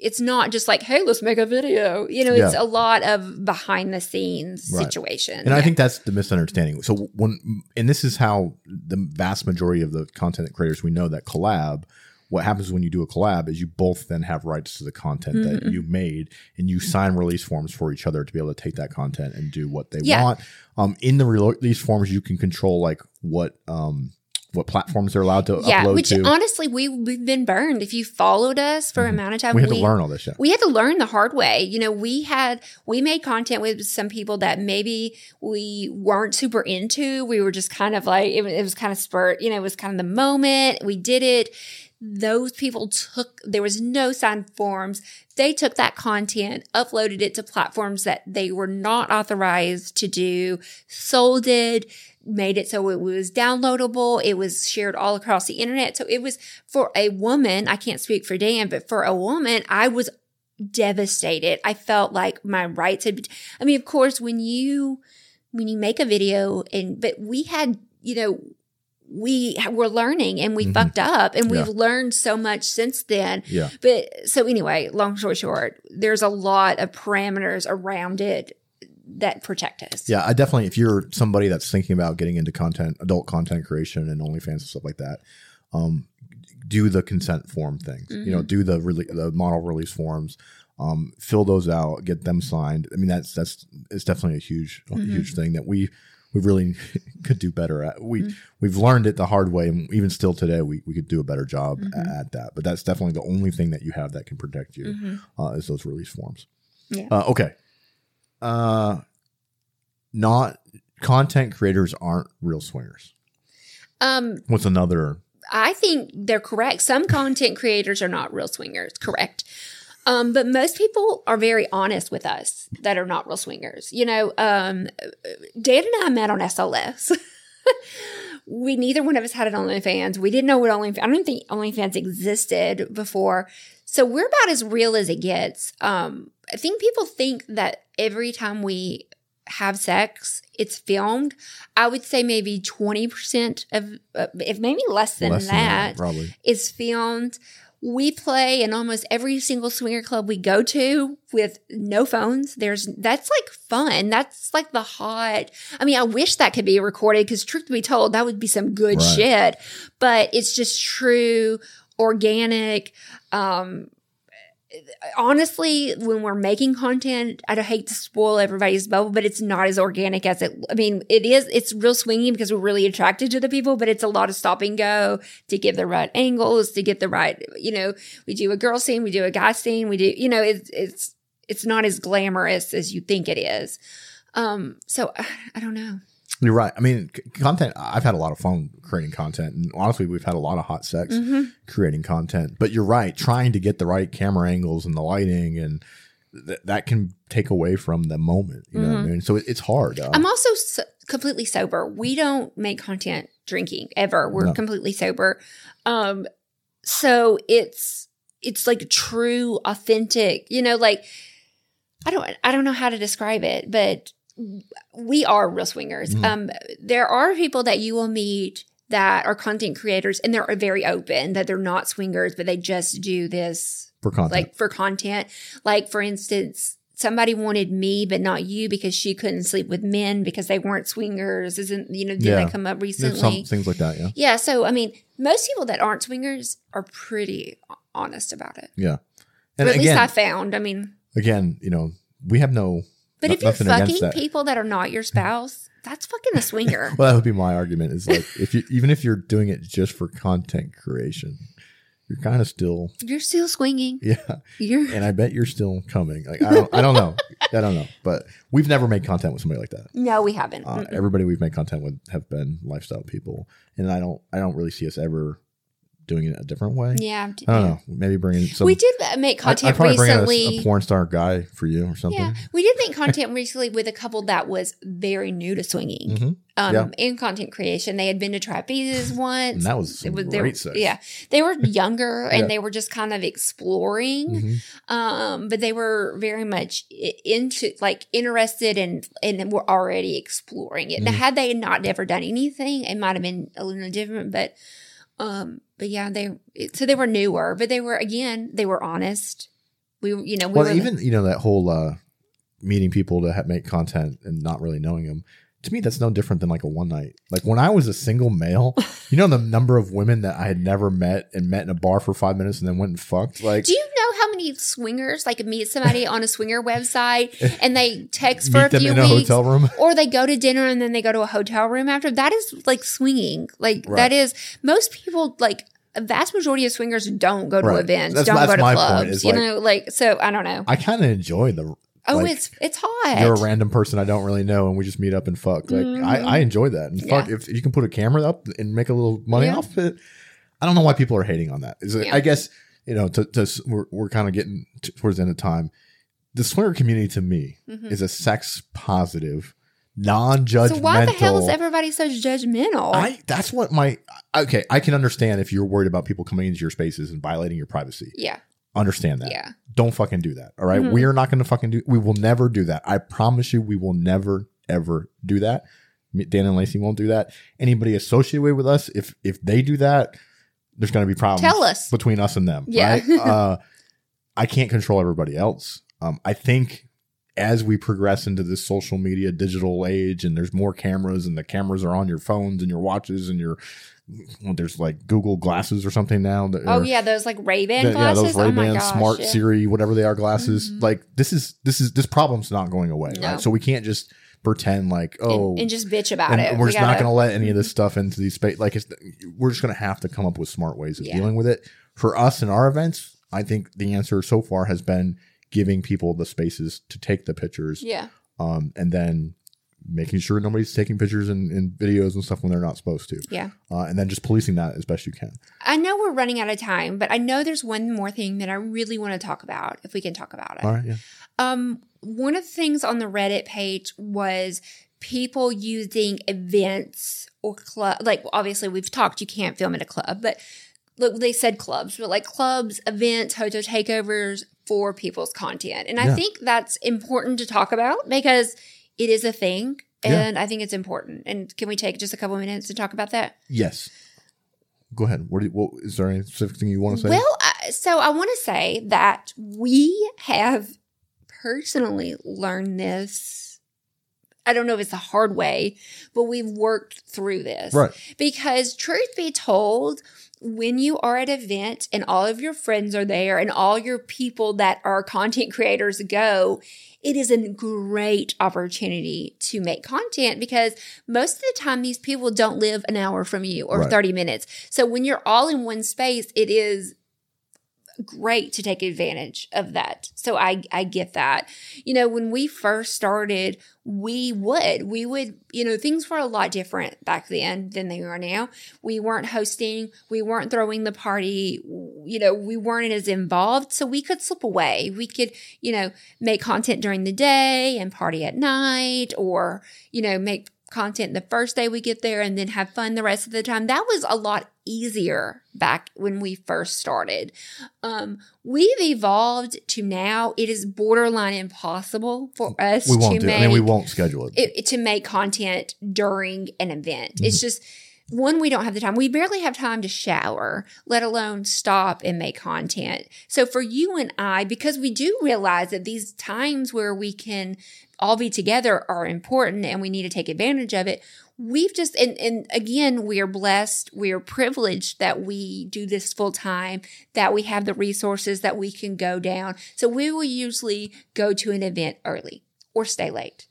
It's not just like, hey, let's make a video. You know, it's Yeah. a lot of behind the scenes Right. situation. And I think that's the misunderstanding. So when and this is how the vast majority of the content creators we know that collab. What happens when you do a collab is you both then have rights to the content that Mm-hmm. you made, and you sign release forms for each other to be able to take that content and do what they Yeah. want. Um, in the release forms, you can control like what um what platforms they're allowed to yeah, upload which to. honestly we we've been burned. If you followed us for a amount of time, we had to learn all this shit. we had to learn the hard way. You know, we had we made content with some people that maybe we weren't super into. We were just kind of like it, was- it was kind of spurt. You know, it was kind of the moment we did it. Those people took there was no signed forms. They took that content, uploaded it to platforms that they were not authorized to do, sold it, made it so it was downloadable. It was shared all across the internet. So it was for a woman. I can't speak for Dan, but for a woman, I was devastated. I felt like my rights had been, I mean, of course, when you, when you make a video and, but we had, you know, we were learning and we Mhm. fucked up and we've Yeah. learned so much since then. Yeah. But so anyway, long story short, there's a lot of parameters around it that protect us. Yeah, I definitely. If you're somebody that's thinking about getting into content, adult content creation, and OnlyFans and stuff like that, um, do the consent form thing. You know, do the rele- the model release forms. Um, fill those out, get them signed. I mean, that's that's it's definitely a huge a huge thing that we we really could do better at. We we've learned it the hard way, and even still today, we, we could do a better job a- at, that. But that's definitely the only thing that you have that can protect you uh, is those release forms. Yeah. Uh, okay. Uh, not content creators aren't real swingers. Um, What's another? I think they're correct. Some content creators are not real swingers, correct. Um, but most people are very honest with us that are not real swingers. You know, um, Dan and I met on SLS. we neither one of us had an OnlyFans. We didn't know what OnlyFans. I don't even think OnlyFans existed before. So we're about as real as it gets. Um, I think people think that every time we have sex, it's filmed. I would say maybe twenty percent of, uh, if maybe less than less that, probably. is filmed. We play in almost every single swinger club we go to with no phones. There's that's like fun. That's like the hot. I mean, I wish that could be recorded because truth to be told, that would be some good Right. shit. But it's just true, organic. Um, honestly, when we're making content, I hate to spoil everybody's bubble, but it's not as organic as it. I mean, it is. It's real swinging because we're really attracted to the people, but it's a lot of stop and go to give the right angles, to get the right. You know, we do a girl scene, we do a guy scene, we do. You know, it's it's it's not as glamorous as you think it is. Um, so I don't know. You're right. I mean, c- content. I've had a lot of fun creating content, and honestly, we've had a lot of hot sex Mm-hmm. creating content. But you're right. Trying to get the right camera angles and the lighting, and th- that can take away from the moment. You know what I mean? So it, it's hard. Uh, Mm-hmm. I'm also so- completely sober. We don't make content drinking ever. We're No. completely sober. Um, so it's it's like true, authentic. You know, like I don't I don't know how to describe it, but we are real swingers. Mhm. Um, there are people that you will meet that are content creators and they're very open that they're not swingers, but they just do this for content. like for content. Like for instance, somebody wanted me but not you because she couldn't sleep with men because they weren't swingers. Isn't you know did Yeah. that come up recently? some things like that. Yeah. yeah. So I mean, most people that aren't swingers are pretty honest about it. Yeah. And at least I found. I mean, again, you know, we have no. But no- if you're fucking that. people that are not your spouse, that's fucking a swinger. Well, that would be my argument. Is like if you even if you're doing it just for content creation, you're kind of still you're still swinging. yeah. You're And I bet you're still coming. Like I don't I don't know. I don't know. But we've never made content with somebody like that. no, we haven't. Uh, everybody we've made content with have been lifestyle people, and I don't I don't really see us ever doing it a different way. Yeah. I don't know. Maybe bringing some. we did make content probably bring a- recently. a, porn star guy for you or something. Yeah, we did make content recently with a couple that was very new to swinging Mhm. um, Yeah. in content creation. They had been to trapezes once. And that was was- great were- sex. Yeah, they were younger Yeah. and they were just kind of exploring, Mhm. um, but they were very much into like interested and and were already exploring it. Now, Mhm. had they not never done anything, it might have been a little different, but. Um, but yeah, they so they were newer, but they were again they were honest. We, you know, we well, were even you know that whole uh, meeting people to ha- make content and not really knowing them. To me, that's no different than like a one night. Like when I was a single male, you know the number of women that I had never met and met in a bar for five minutes and then went and fucked. Like Do you many swingers like meet somebody on a swinger website and they text for meet a few in a weeks, hotel room. or they go to dinner and then they go to a hotel room after? That is like swinging. Like Right. that is most people like. A vast majority of swingers don't go to Right. events, That's- don't that's go to clubs. you like- know, like so. I don't know. I kind of enjoy the. oh, like, it's it's hot. You're a random person I don't really know, and we just meet up and fuck. Like Mhm. I, I enjoy that. And fuck, Yeah. if you can put a camera up and make a little money Yeah. off it, I don't know why people are hating on that. Is it, Yeah. I guess you know, to, to we're we're kind of getting towards the end of time. The swinger community to me Mhm. is a sex positive, non-judgmental. So why the hell is everybody so judgmental? I that's what my okay. I can understand if you're worried about people coming into your spaces and violating your privacy. yeah, Understand that. yeah. Don't fucking do that. All right? Mhm. We are not going to fucking do. We will never do that. I promise you, we will never ever do that. Dan and Lacy won't do that. Anybody associated with us, if if they do that, there's going to be problems. Tell us. between us and them. Yeah. Right? uh, I can't control everybody else. Um, I think as we progress into this social media digital age and there's more cameras and the cameras are on your phones and your watches and your well, there's like Google glasses or something now. That Oh yeah, those like Ray Ban that- yeah, glasses. those Ray oh Ban gosh, Smart yeah. Siri, whatever they are, glasses. Mhm. Like this is this is this problem's not going away, No. right? So we can't just pretend like oh, and, and just bitch about and it. we're We just not gotta- going to let any of this stuff into these space. Like it's we're just going to have to come up with smart ways of Yeah. dealing with it. For us in our events, I think the answer so far has been giving people the spaces to take the pictures, Yeah. um, and then making sure nobody's taking pictures and, and videos and stuff when they're not supposed to, Yeah. uh, and then just policing that as best you can. I know we're running out of time, but I know there's one more thing that I really want to talk about if we can talk about it. All right, yeah. Um, one of the things on the Reddit page was people using events or club. Like, obviously, we've talked you can't film at a club, but look, they said clubs, but like clubs, events, hotel takeovers for people's content. And I Yeah. think that's important to talk about because it is a thing. Yeah. And I think it's important. And can we take just a couple minutes to talk about that? Yes. Go ahead. What, you, what is there any specific thing you want to say? Well, I, so I want to say that we have personally learned this. I don't know if it's the hard way, but we've worked through this. right. Because, truth be told, when you are at an event and all of your friends are there and all your people that are content creators go, it is a great opportunity to make content because most of the time these people don't live an hour from you or Right. 30 minutes. So when you're all in one space, it is great to take advantage of that. So I I get that. You know, when we first started, we would we would, you know, things were a lot different back then than they are now. We weren't hosting, we weren't throwing the party, you know, we weren't as involved, so we could slip away. We could, you know, make content during the day and party at night or, you know, make content the first day we get there and then have fun the rest of the time. That was a lot easier back when we first started. Um, we've evolved to now it is borderline impossible for us We won't to do make it. I mean, we won't schedule it. it, to make content during an event. It's just one, we don't have the time. We barely have time to shower, let alone stop and make content. So for you and I, because we do realize that these times where we can all be together are important and we need to take advantage of it. We've just, and, and again, we are blessed, we are privileged that we do this full time, that we have the resources that we can go down. So we will usually go to an event early or stay late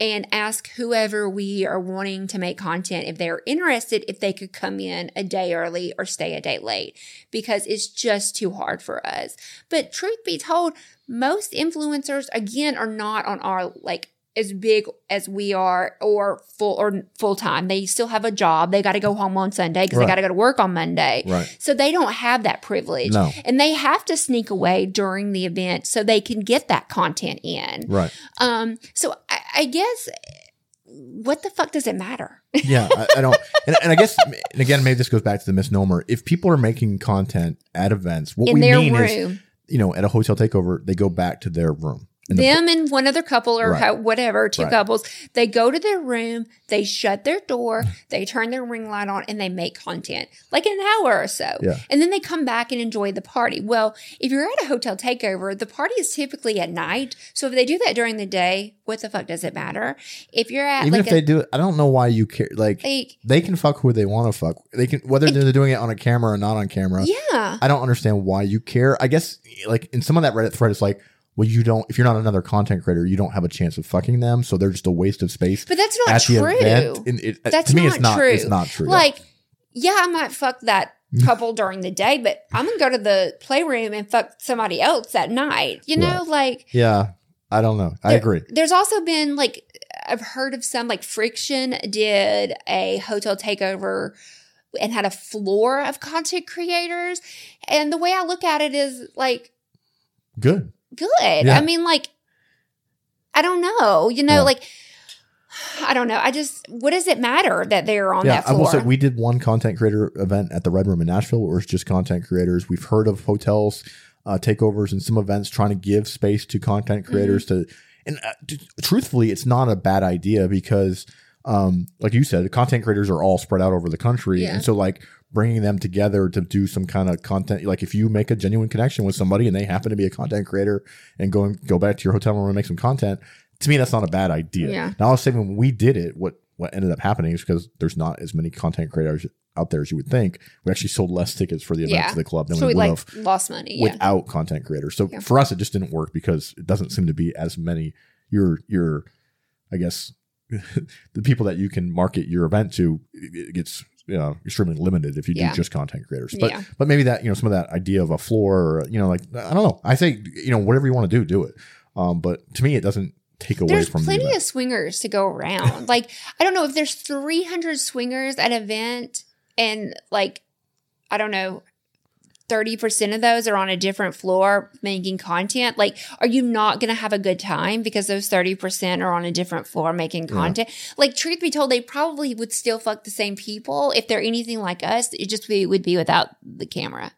and ask whoever we are wanting to make content if they're interested if they could come in a day early or stay a day late because it's just too hard for us. But truth be told, most influencers again are not on our like as big as we are or full or full time. They still have a job. They got to go home on Sunday because Right. they got to go to work on Monday. Right. So they don't have that privilege. No. And they have to sneak away during the event so they can get that content in. Right. Um, so I, guess what the fuck does it matter? Yeah, I, I don't. And, and I guess, and again, maybe this goes back to the misnomer. If people are making content at events, what in we their mean is, you know, at a hotel takeover, they go back to their room. And the- them and one other couple or Right. how, whatever, two Right. couples, they go to their room, they shut their door, they turn their ring light on, and they make content like an hour or so. Yeah. And then they come back and enjoy the party. Well, if you're at a hotel takeover, the party is typically at night. So if they do that during the day, what the fuck does it matter? If you're at even like if they do it, I don't know why you care. Like, like, they can fuck who they want to fuck. They can whether they're doing it on a camera or not on camera. yeah. I don't understand why you care. I guess like in some of that Reddit thread, it's like, well, you don't. If you're not another content creator, you don't have a chance of fucking them, so they're just a waste of space But that's not true. it, uh, That's to me, not it's not. true. It's not true. Like, yeah, I might fuck that couple during the day, but I'm gonna go to the playroom and fuck somebody else at night. You know, Right. like yeah, I don't know. I there- agree. There's also been like I've heard of some like Friction did a hotel takeover and had a floor of content creators, and the way I look at it is like Good. Good. Yeah. I mean, like, I don't know. You know, Yeah. like, I don't know. I just, what does it matter that they're on yeah, that I will floor? say we did one content creator event at the Red Room in Nashville where it's just content creators. We've heard of hotels uh, takeovers and some events trying to give space to content creators Mm-hmm. to. And uh, t- truthfully, it's not a bad idea because, um, like you said, the content creators are all spread out over the country, Yeah. and so like bringing them together to do some kind of content. Like if you make a genuine connection with somebody and they happen to be a content creator and go and go back to your hotel room and make some content, to me that's not a bad idea. Yeah. Now I was saying when we did it, what what ended up happening is because there's not as many content creators out there as you would think. We actually sold less tickets for the event Yeah. to the club than so we we would like have lost money. Yeah. without content creators. So Yeah. for us, it just didn't work because it doesn't seem to be as many. Your your, I guess, the people that you can market your event to it gets you know extremely limited if you Yeah. do just content creators. But Yeah. but maybe that you know some of that idea of a floor or you know like I don't know. I say you know whatever you want to do, do it. Um, but to me, it doesn't take away There's from plenty event. of swingers to go around. like, I don't know if there's 300 swingers at an event and like, I don't know, 30% of those are on a different floor making content. Like, are you not going to have a good time because those 30% are on a different floor making content? Like, truth be told, they probably would still fuck the same people if they're anything like us. It just be, would be without the camera.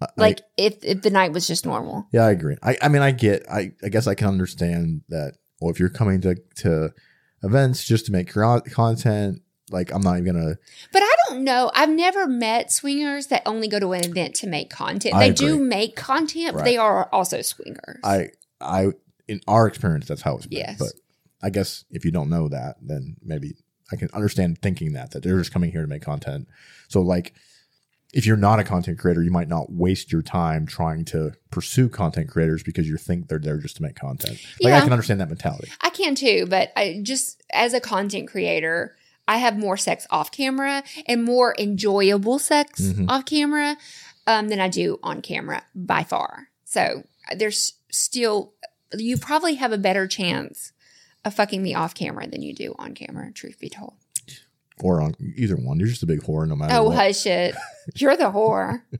I- Like, if, if the night was just normal. Yeah, I agree. I, I mean, I get. I, I guess I can understand that. Well, if you're coming to to events just to make content, like I'm not even gonna. But I don't know. I've never met swingers that only go to an event to make content. I they do make content, but they are also swingers. I I in our experience, that's how it's been. Yes. But I guess if you don't know that, then maybe I can understand thinking that that they're just coming here to make content. So like. If you're not a content creator, you might not waste your time trying to pursue content creators because you think they're there just to make content. Like I can understand that mentality. I can too, but I just as a content creator, I have more sex off camera and more enjoyable sex Mhm. off camera um, than I do on camera by far. So there's still you probably have a better chance of fucking me off camera than you do on camera. Truth be told. Or on either one. You're just a big whore no matter Oh what. hush it! You're the whore.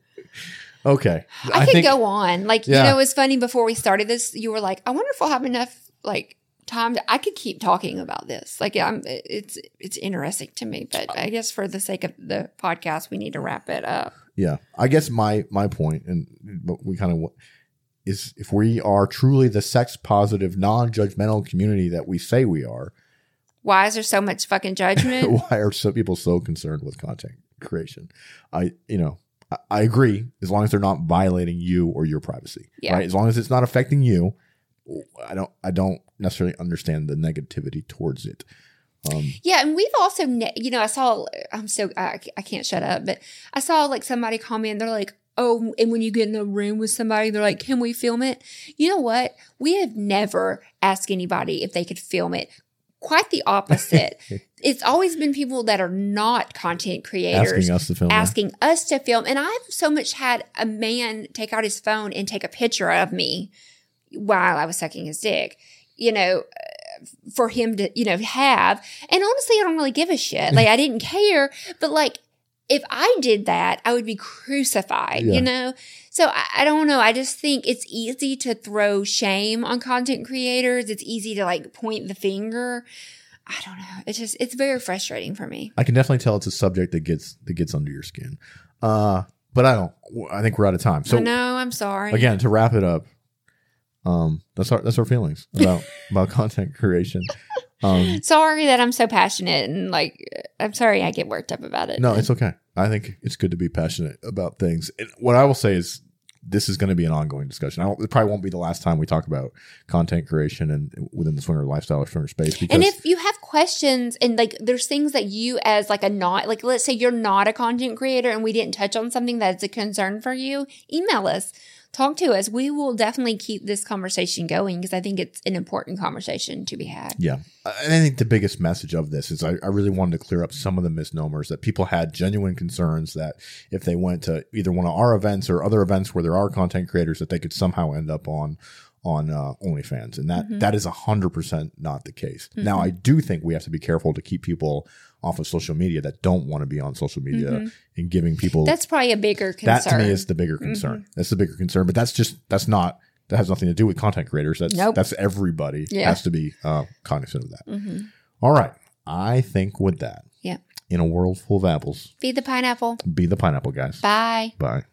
Okay. I, could go on. Like, Yeah. you know, it was funny before we started this, you were like, I wonder if I'll have enough like time to, I could keep talking about this. Like I'm it's it's interesting to me, but I guess for the sake of the podcast, we need to wrap it up. Yeah, I guess my my point, and but we kind of is if we are truly the sex positive, non judgmental community that we say we are, Why is there so much fucking judgment? why are some people so concerned with content creation? I you know I, I agree as long as they're not violating you or your privacy, Yeah. right? As long as it's not affecting you, I don't I don't necessarily understand the negativity towards it. Um, yeah, and we've also, ne- you know, I saw. I'm so I, I can't shut up, but I saw like somebody comment. They're like, "Oh, and when you get in a room with somebody, they're like, can we film it?" You know what? We have never asked anybody if they could film it. Quite the opposite. it's always been people that are not content creators asking us to film, that. asking us to film. And I've so much had a man take out his phone and take a picture of me while I was sucking his dick. You know, for him to, you know, have. And honestly, I don't really give a shit. Like I didn't care, but like if I did that, I would be crucified, Yeah. you know? So I, I don't know. I just think it's easy to throw shame on content creators. It's easy to like point the finger. I don't know. It's just, it's very frustrating for me. I can definitely tell it's a subject that gets that gets under your skin. Uh, but I don't. I think we're out of time. So I know. I'm sorry. again, to wrap it up, um, that's our that's our feelings about about content creation. Um, sorry that I'm so passionate and like, I'm sorry I get worked up about it. no, it's okay. I think it's good to be passionate about things. And what I will say is, this is going to be an ongoing discussion. I don't, it probably won't be the last time we talk about content creation and within the swinger lifestyle or swinger space. Because And if you have questions and like there's things that you as like a not like let's say you're not a content creator and we didn't touch on something that's a concern for you, email us. Talk to us. We will definitely keep this conversation going because I think it's an important conversation to be had. Yeah. And I think the biggest message of this is I, I really wanted to clear up some of the misnomers that people had genuine concerns that if they went to either one of our events or other events where there are content creators that they could somehow end up on on uh, OnlyFans. And that, that is a hundred percent not the case. Now I do think we have to be careful to keep people off of social media that don't want to be on social media mm-hmm. and giving people That's probably a bigger concern. that to me is the bigger mm-hmm. concern. That's the bigger concern. But that's just that's not that has nothing to do with content creators. That's Nope. that's everybody Yeah. has to be uh, cognizant of that. Mm-hmm. All right, I think with that, yeah. in a world full of apples, Feed the pineapple. be the pineapple guys. Bye. Bye.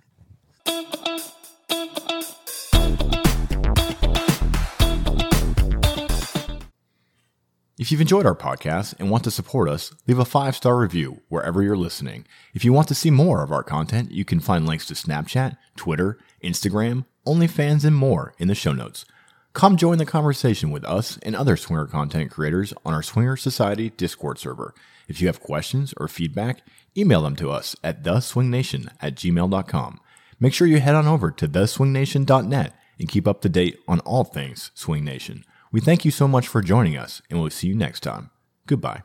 If you've enjoyed our podcast and want to support us, leave a five star review wherever you're listening. If you want to see more of our content, you can find links to Snapchat, Twitter, Instagram, OnlyFans, and more in the show notes. Come join the conversation with us and other swinger content creators on our Swinger Society Discord server. If you have questions or feedback, email them to us at theswingnation at gmail.com. Make sure you head on over to theswingnation.net and keep up to date on all things Swing Nation. We thank you so much for joining us, and we'll see you next time. Goodbye.